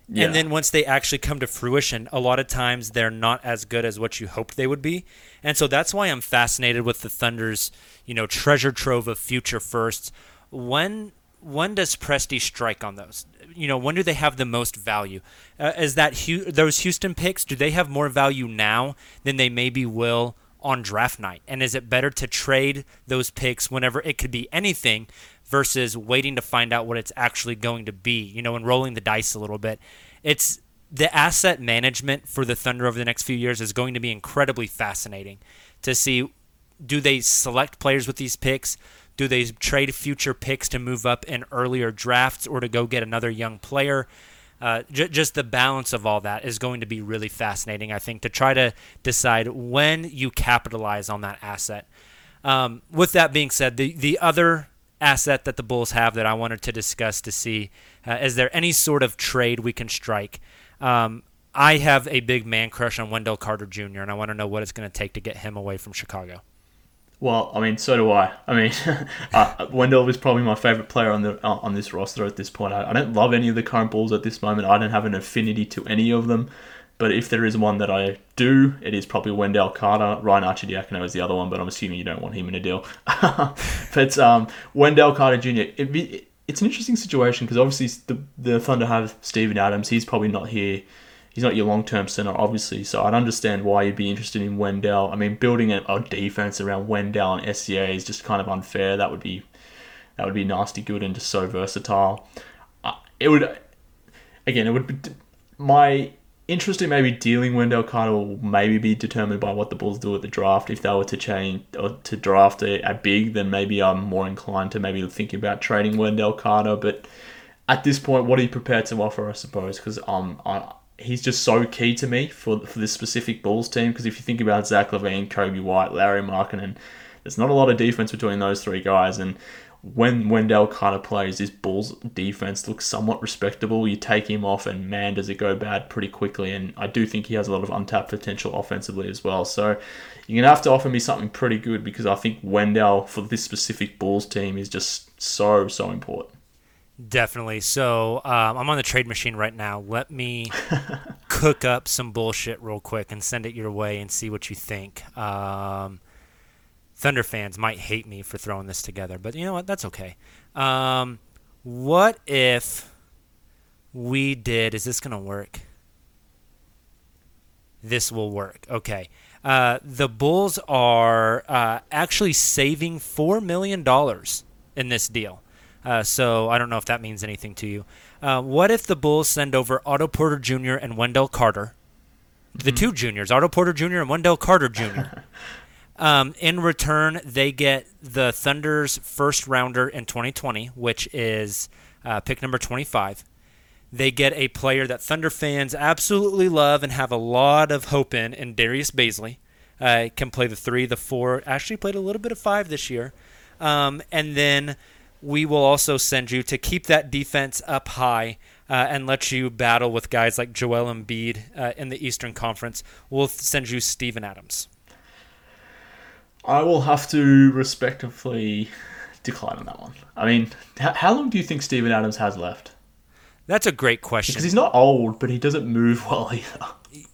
A: Yeah. And then once they actually come to fruition, a lot of times they're not as good as what you hoped they would be. And so that's why I'm fascinated with the Thunder's, you know, treasure trove of future firsts when when does Presti strike on those? You know, when do they have the most value? Uh, is that those Houston picks? Do they have more value now than they maybe will on draft night? And is it better to trade those picks whenever it could be anything versus waiting to find out what it's actually going to be? You know, and rolling the dice a little bit. It's the asset management for the Thunder over the next few years is going to be incredibly fascinating to see do they select players with these picks? Do they trade future picks to move up in earlier drafts or to go get another young player? Uh, j- just the balance of all that is going to be really fascinating, I think, to try to decide when you capitalize on that asset. Um, with that being said, the, the other asset that the Bulls have that I wanted to discuss to see uh, is there any sort of trade we can strike? Um, I have a big man crush on Wendell Carter Jr., and I want to know what it's going to take to get him away from Chicago.
B: Well, I mean, so do I. I mean, uh, Wendell is probably my favorite player on the uh, on this roster at this point. I, I, don't love any of the current Bulls at this moment. I don't have an affinity to any of them. But if there is one that I do, it is probably Wendell Carter. Ryan Arcidiacono is the other one, but I'm assuming you don't want him in a deal. but um, Wendell Carter Jr. It, it, it's an interesting situation because obviously the the Thunder have Steven Adams. He's probably not here he's not your long term center, obviously. So I'd understand why you'd be interested in Wendell. I mean, building a, a, defense around Wendell and SGA is just kind of unfair. That would be that would be nasty good and just so versatile. Uh, it would again, it would be my interest in maybe dealing Wendell Carter will maybe be determined by what the Bulls do at the draft. If they were to change or to draft a, a big, then maybe I'm more inclined to maybe thinking about trading Wendell Carter. But at this point, what are you prepared to offer? I suppose because um, he's just so key to me for for this specific Bulls team. Because if you think about Zach LaVine, Coby White, Lauri Markkanen, there's not a lot of defense between those three guys. And when Wendell of plays, this Bulls defense looks somewhat respectable. You take him off, and man, does it go bad pretty quickly. And I do think he has a lot of untapped potential offensively as well. So you're gonna have to offer me something pretty good because I think Wendell for this specific Bulls team is just so so important.
A: Definitely. So um, I'm on the trade machine right now. Let me cook up some bullshit real quick and send it your way and see what you think. Um, Thunder fans might hate me for throwing this together, but you know what? That's okay. Um, what if we did? Is this going to work? This will work. Okay. Uh, the Bulls are uh, actually saving $4 million in this deal. Uh, so I don't know if that means anything to you. Uh, what if the Bulls send over Otto Porter Jr. and Wendell Carter, the mm-hmm. two juniors, Otto Porter Jr. and Wendell Carter Jr. um, in return, they get the Thunder's first rounder in 2020, which is uh, pick number 25. They get a player that Thunder fans absolutely love and have a lot of hope in, in Darius Bazley. Uh, can play the three, the four. Actually, played a little bit of five this year. Um, and then we will also send you to keep that defense up high uh, and let you battle with guys like Joel Embiid uh, in the Eastern Conference. We'll send you Steven Adams.
B: I will have to respectively decline on that one. I mean, how long do you think Steven Adams has left?
A: That's a great question.
B: Because he's not old, but he doesn't move well either.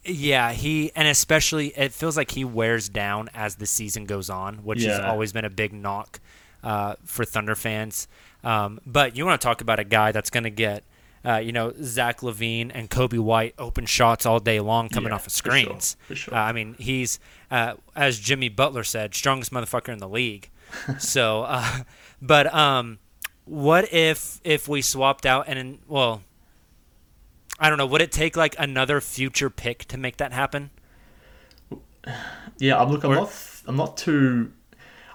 A: Yeah, he and especially it feels like he wears down as the season goes on, which yeah. has always been a big knock uh, for Thunder fans. Um, but you want to talk about a guy that's going to get, uh, you know, Zach LaVine and Coby White open shots all day long coming yeah, off of screens.
B: For sure, for sure.
A: Uh, I mean, he's, uh, as Jimmy Butler said, strongest motherfucker in the league. so, uh, but um, what if if we swapped out and well, I don't know. Would it take like another future pick to make that happen?
B: Yeah, I'm look. I'm or, not. I'm not too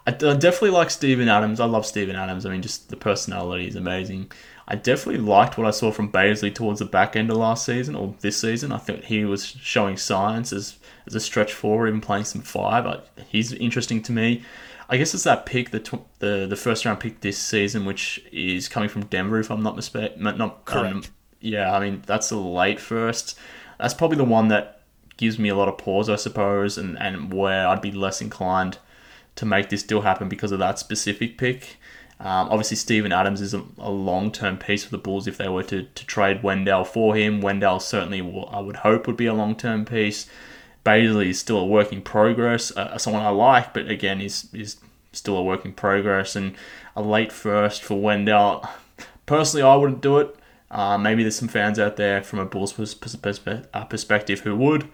B: I, definitely like Steven Adams. I love Steven Adams. I mean, just the personality is amazing. I definitely liked what I saw from Bazley towards the back end of last season or this season. I think he was showing signs as as a stretch forward, even playing some five. I, he's interesting to me. I guess it's that pick, the tw- the the first round pick this season, which is coming from Denver, if I'm not mistaken. Not
A: correct. Um,
B: yeah, I mean that's a late first. That's probably the one that gives me a lot of pause, I suppose, and and where I'd be less inclined to make this deal happen because of that specific pick. Um, obviously, Steven Adams is a, a long term piece for the Bulls if they were to, to trade Wendell for him. Wendell certainly, will, I would hope, would be a long term piece. Bazley is still a work in progress, uh, someone I like, but again, is is still a work in progress. And a late first for Wendell, personally, I wouldn't do it. Uh, maybe there's some fans out there from a Bulls uh, perspective who would.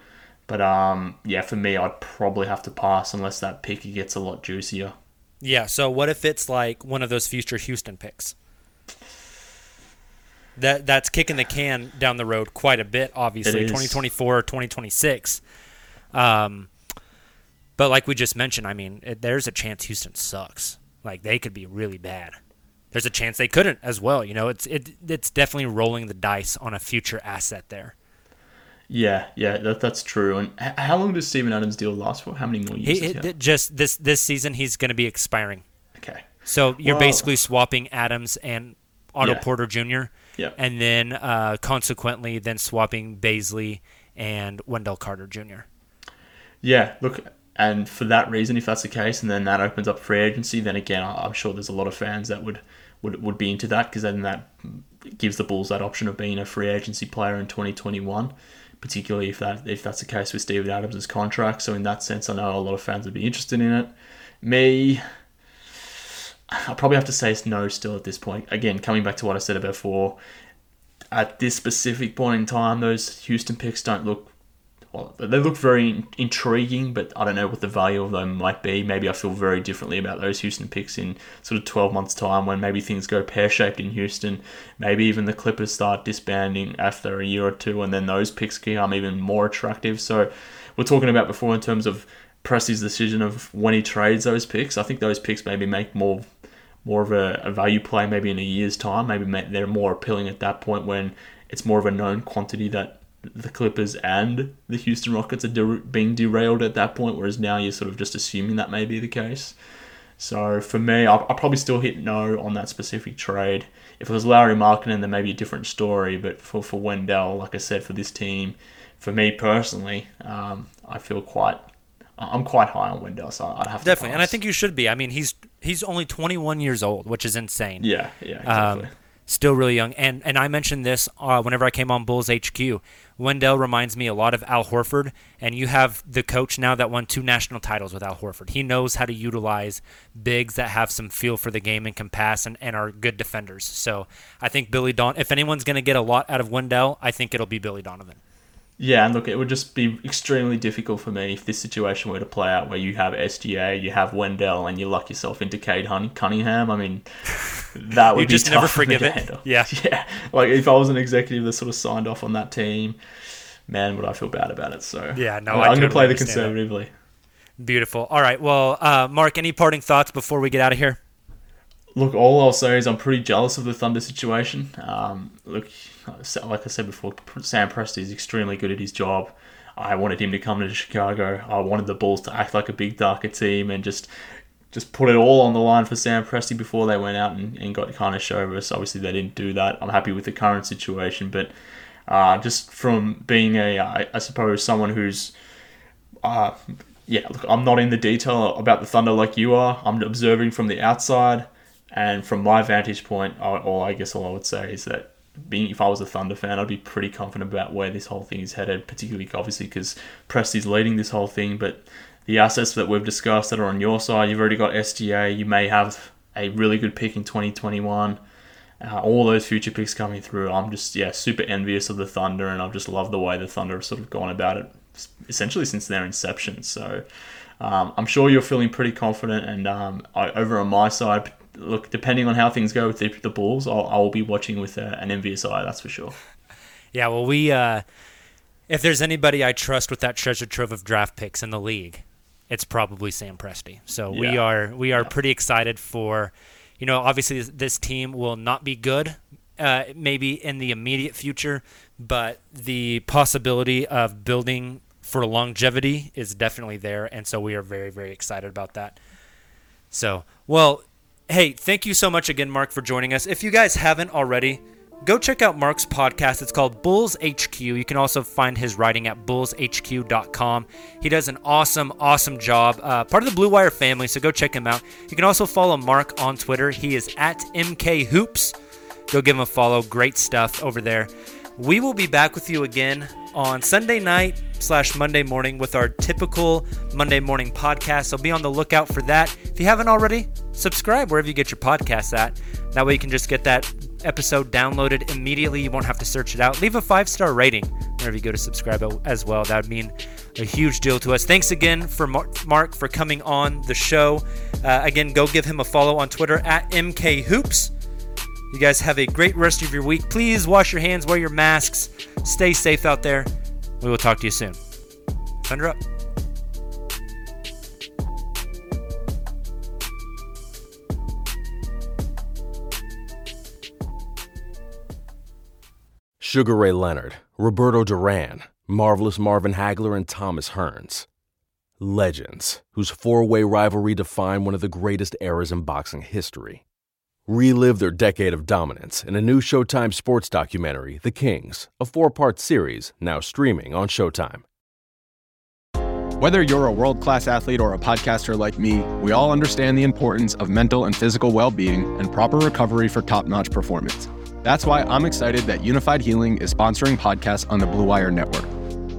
B: But um, yeah, for me, I'd probably have to pass unless that pick gets a lot juicier.
A: Yeah. So what if it's like one of those future Houston picks? That that's kicking the can down the road quite a bit. Obviously,
B: It is.
A: 2024, 2026. Um, but like we just mentioned, I mean, it, there's a chance Houston sucks. Like they could be really bad. There's a chance they couldn't as well. You know, it's it it's definitely rolling the dice on a future asset there.
B: Yeah, yeah, that, that's true. And how long does Steven Adams' deal last for? How many more years?
A: He, he-
B: he have?
A: th- just this this season, he's going to be expiring.
B: okay.
A: So you're
B: Well-
A: basically swapping Adams and Otto
B: Yeah.
A: Porter Jr.
B: Yeah.
A: And then uh, consequently, then swapping Bazley and Wendell Carter Jr.
B: Yeah, look, and for that reason, if that's the case, and then that opens up free agency, then again, I'm sure there's a lot of fans that would would, would be into that because then that gives the Bulls that option of being a free agency player in 2021, particularly if that if that's the case with Steven Adams' contract. So in that sense, I know a lot of fans would be interested in it. Me, I probably have to say it's no still at this point. Again, coming back to what I said before, at this specific point in time, those Houston picks don't look well, they look very intriguing, but I don't know what the value of them might be. Maybe I feel very differently about those Houston picks in sort of 12 months' time when maybe things go pear shaped in Houston. Maybe even the Clippers start disbanding after a year or two, and then those picks become even more attractive. So, we're talking about before in terms of Presti's decision of when he trades those picks. I think those picks maybe make more more of a, a value play maybe in a year's time. Maybe they're more appealing at that point when it's more of a known quantity that the Clippers and the Houston Rockets are der- being derailed at that point, whereas now you're sort of just assuming that may be the case. So for me, I'll, I'll probably still hit no on that specific trade. If it was Lauri Markkanen, then maybe a different story. But for, for Wendell, like I said, for this team, for me personally, um, I feel quite, I'm quite high on Wendell, so I'd have to
A: Definitely, and I think you should be. I mean, he's he's only 21 years old, which is insane.
B: yeah, yeah,
A: Um,
B: exactly.
A: Still really young. And and I mentioned this uh, whenever I came on Bulls HQ. Wendell reminds me a lot of Al Horford, and you have the coach now that won two national titles with Al Horford. He knows how to utilize bigs that have some feel for the game and can pass and, and are good defenders. So I think Billy Don. If anyone's going to get a lot out of Wendell, I think it'll be Billy Donovan.
B: Yeah, and look, it would just be extremely difficult for me if this situation were to play out where you have SGA, you have Wendell, and you luck yourself into Cade Cunningham. I mean, that would
A: You
B: be
A: just
B: tough
A: never
B: for me
A: forgive
B: to
A: it.
B: handle.
A: Yeah.
B: yeah. Like if I was an executive that sort of signed off on that team, man, would I feel bad about it? So
A: Yeah, no,
B: I'm,
A: I
B: I'm going to play the
A: understand that.
B: conservatively.
A: Beautiful. All right. Well, uh, Mark, any parting thoughts before we get out of here?
B: Look, all I'll say is I'm pretty jealous of the Thunder situation. Um, look, like I said before, Sam Presti is extremely good at his job. I wanted him to come to Chicago. I wanted the Bulls to act like a big darker team and just just put it all on the line for Sam Presti before they went out and, and got kind of us. Obviously, they didn't do that. I'm happy with the current situation, but uh, just from being a, I, I suppose, someone who's uh, yeah, look, I'm not in the detail about the Thunder like you are. I'm observing from the outside, and from my vantage point, all I guess all I would say is that being if I was a Thunder fan, I'd be pretty confident about where this whole thing is headed. Particularly, obviously, because Presti's leading this whole thing, but the assets that we've discussed that are on your side, you've already got SGA. You may have a really good pick in 2021. Uh, all those future picks coming through. I'm just yeah super envious of the Thunder, and I've just loved the way the Thunder have sort of gone about it, essentially since their inception. So um, I'm sure you're feeling pretty confident, and um, I, over on my side, look, depending on how things go with the, the Bulls, I'll, I'll be watching with uh, an envious eye. That's for sure.
A: Yeah, well, we uh, if there's anybody I trust with that treasure trove of draft picks in the league, it's probably Sam Presti. So we are we are pretty excited for, you know, obviously this, this team will not be good, uh, maybe in the immediate future, but the possibility of building for longevity is definitely there, and so we are very very excited about that. So, well, hey, thank you so much again, Mark, for joining us. If you guys haven't already, go check out Mark's podcast. It's called Bulls HQ. You can also find his writing at bullshq.com. He does an awesome, awesome job. Uh, part of the Blue Wire family, so go check him out. You can also follow Mark on Twitter. He is at MK Hoops. Go give him a follow. Great stuff over there. We will be back with you again on Sunday night slash Monday morning with our typical Monday morning podcast. So be on the lookout for that. If you haven't already, subscribe wherever you get your podcasts at. That way you can just get that episode downloaded immediately. You won't have to search it out. Leave a five star rating whenever you go to subscribe as well. That would mean a huge deal to us. Thanks again for Mark for coming on the show. Uh, again, go give him a follow on Twitter at MKHoops. You guys have a great rest of your week. Please wash your hands, wear your masks, stay safe out there. We will talk to you soon. Thunder up.
F: Sugar Ray Leonard, Roberto Duran, Marvelous Marvin Hagler, and Thomas Hearns. Legends, whose four way rivalry defined one of the greatest eras in boxing history. Relive their decade of dominance in a new Showtime sports documentary, The Kings, a four part series now streaming on Showtime.
G: Whether you're a world class athlete or a podcaster like me, we all understand the importance of mental and physical well being and proper recovery for top notch performance. That's why I'm excited that Unified Healing is sponsoring podcasts on the Blue Wire Network.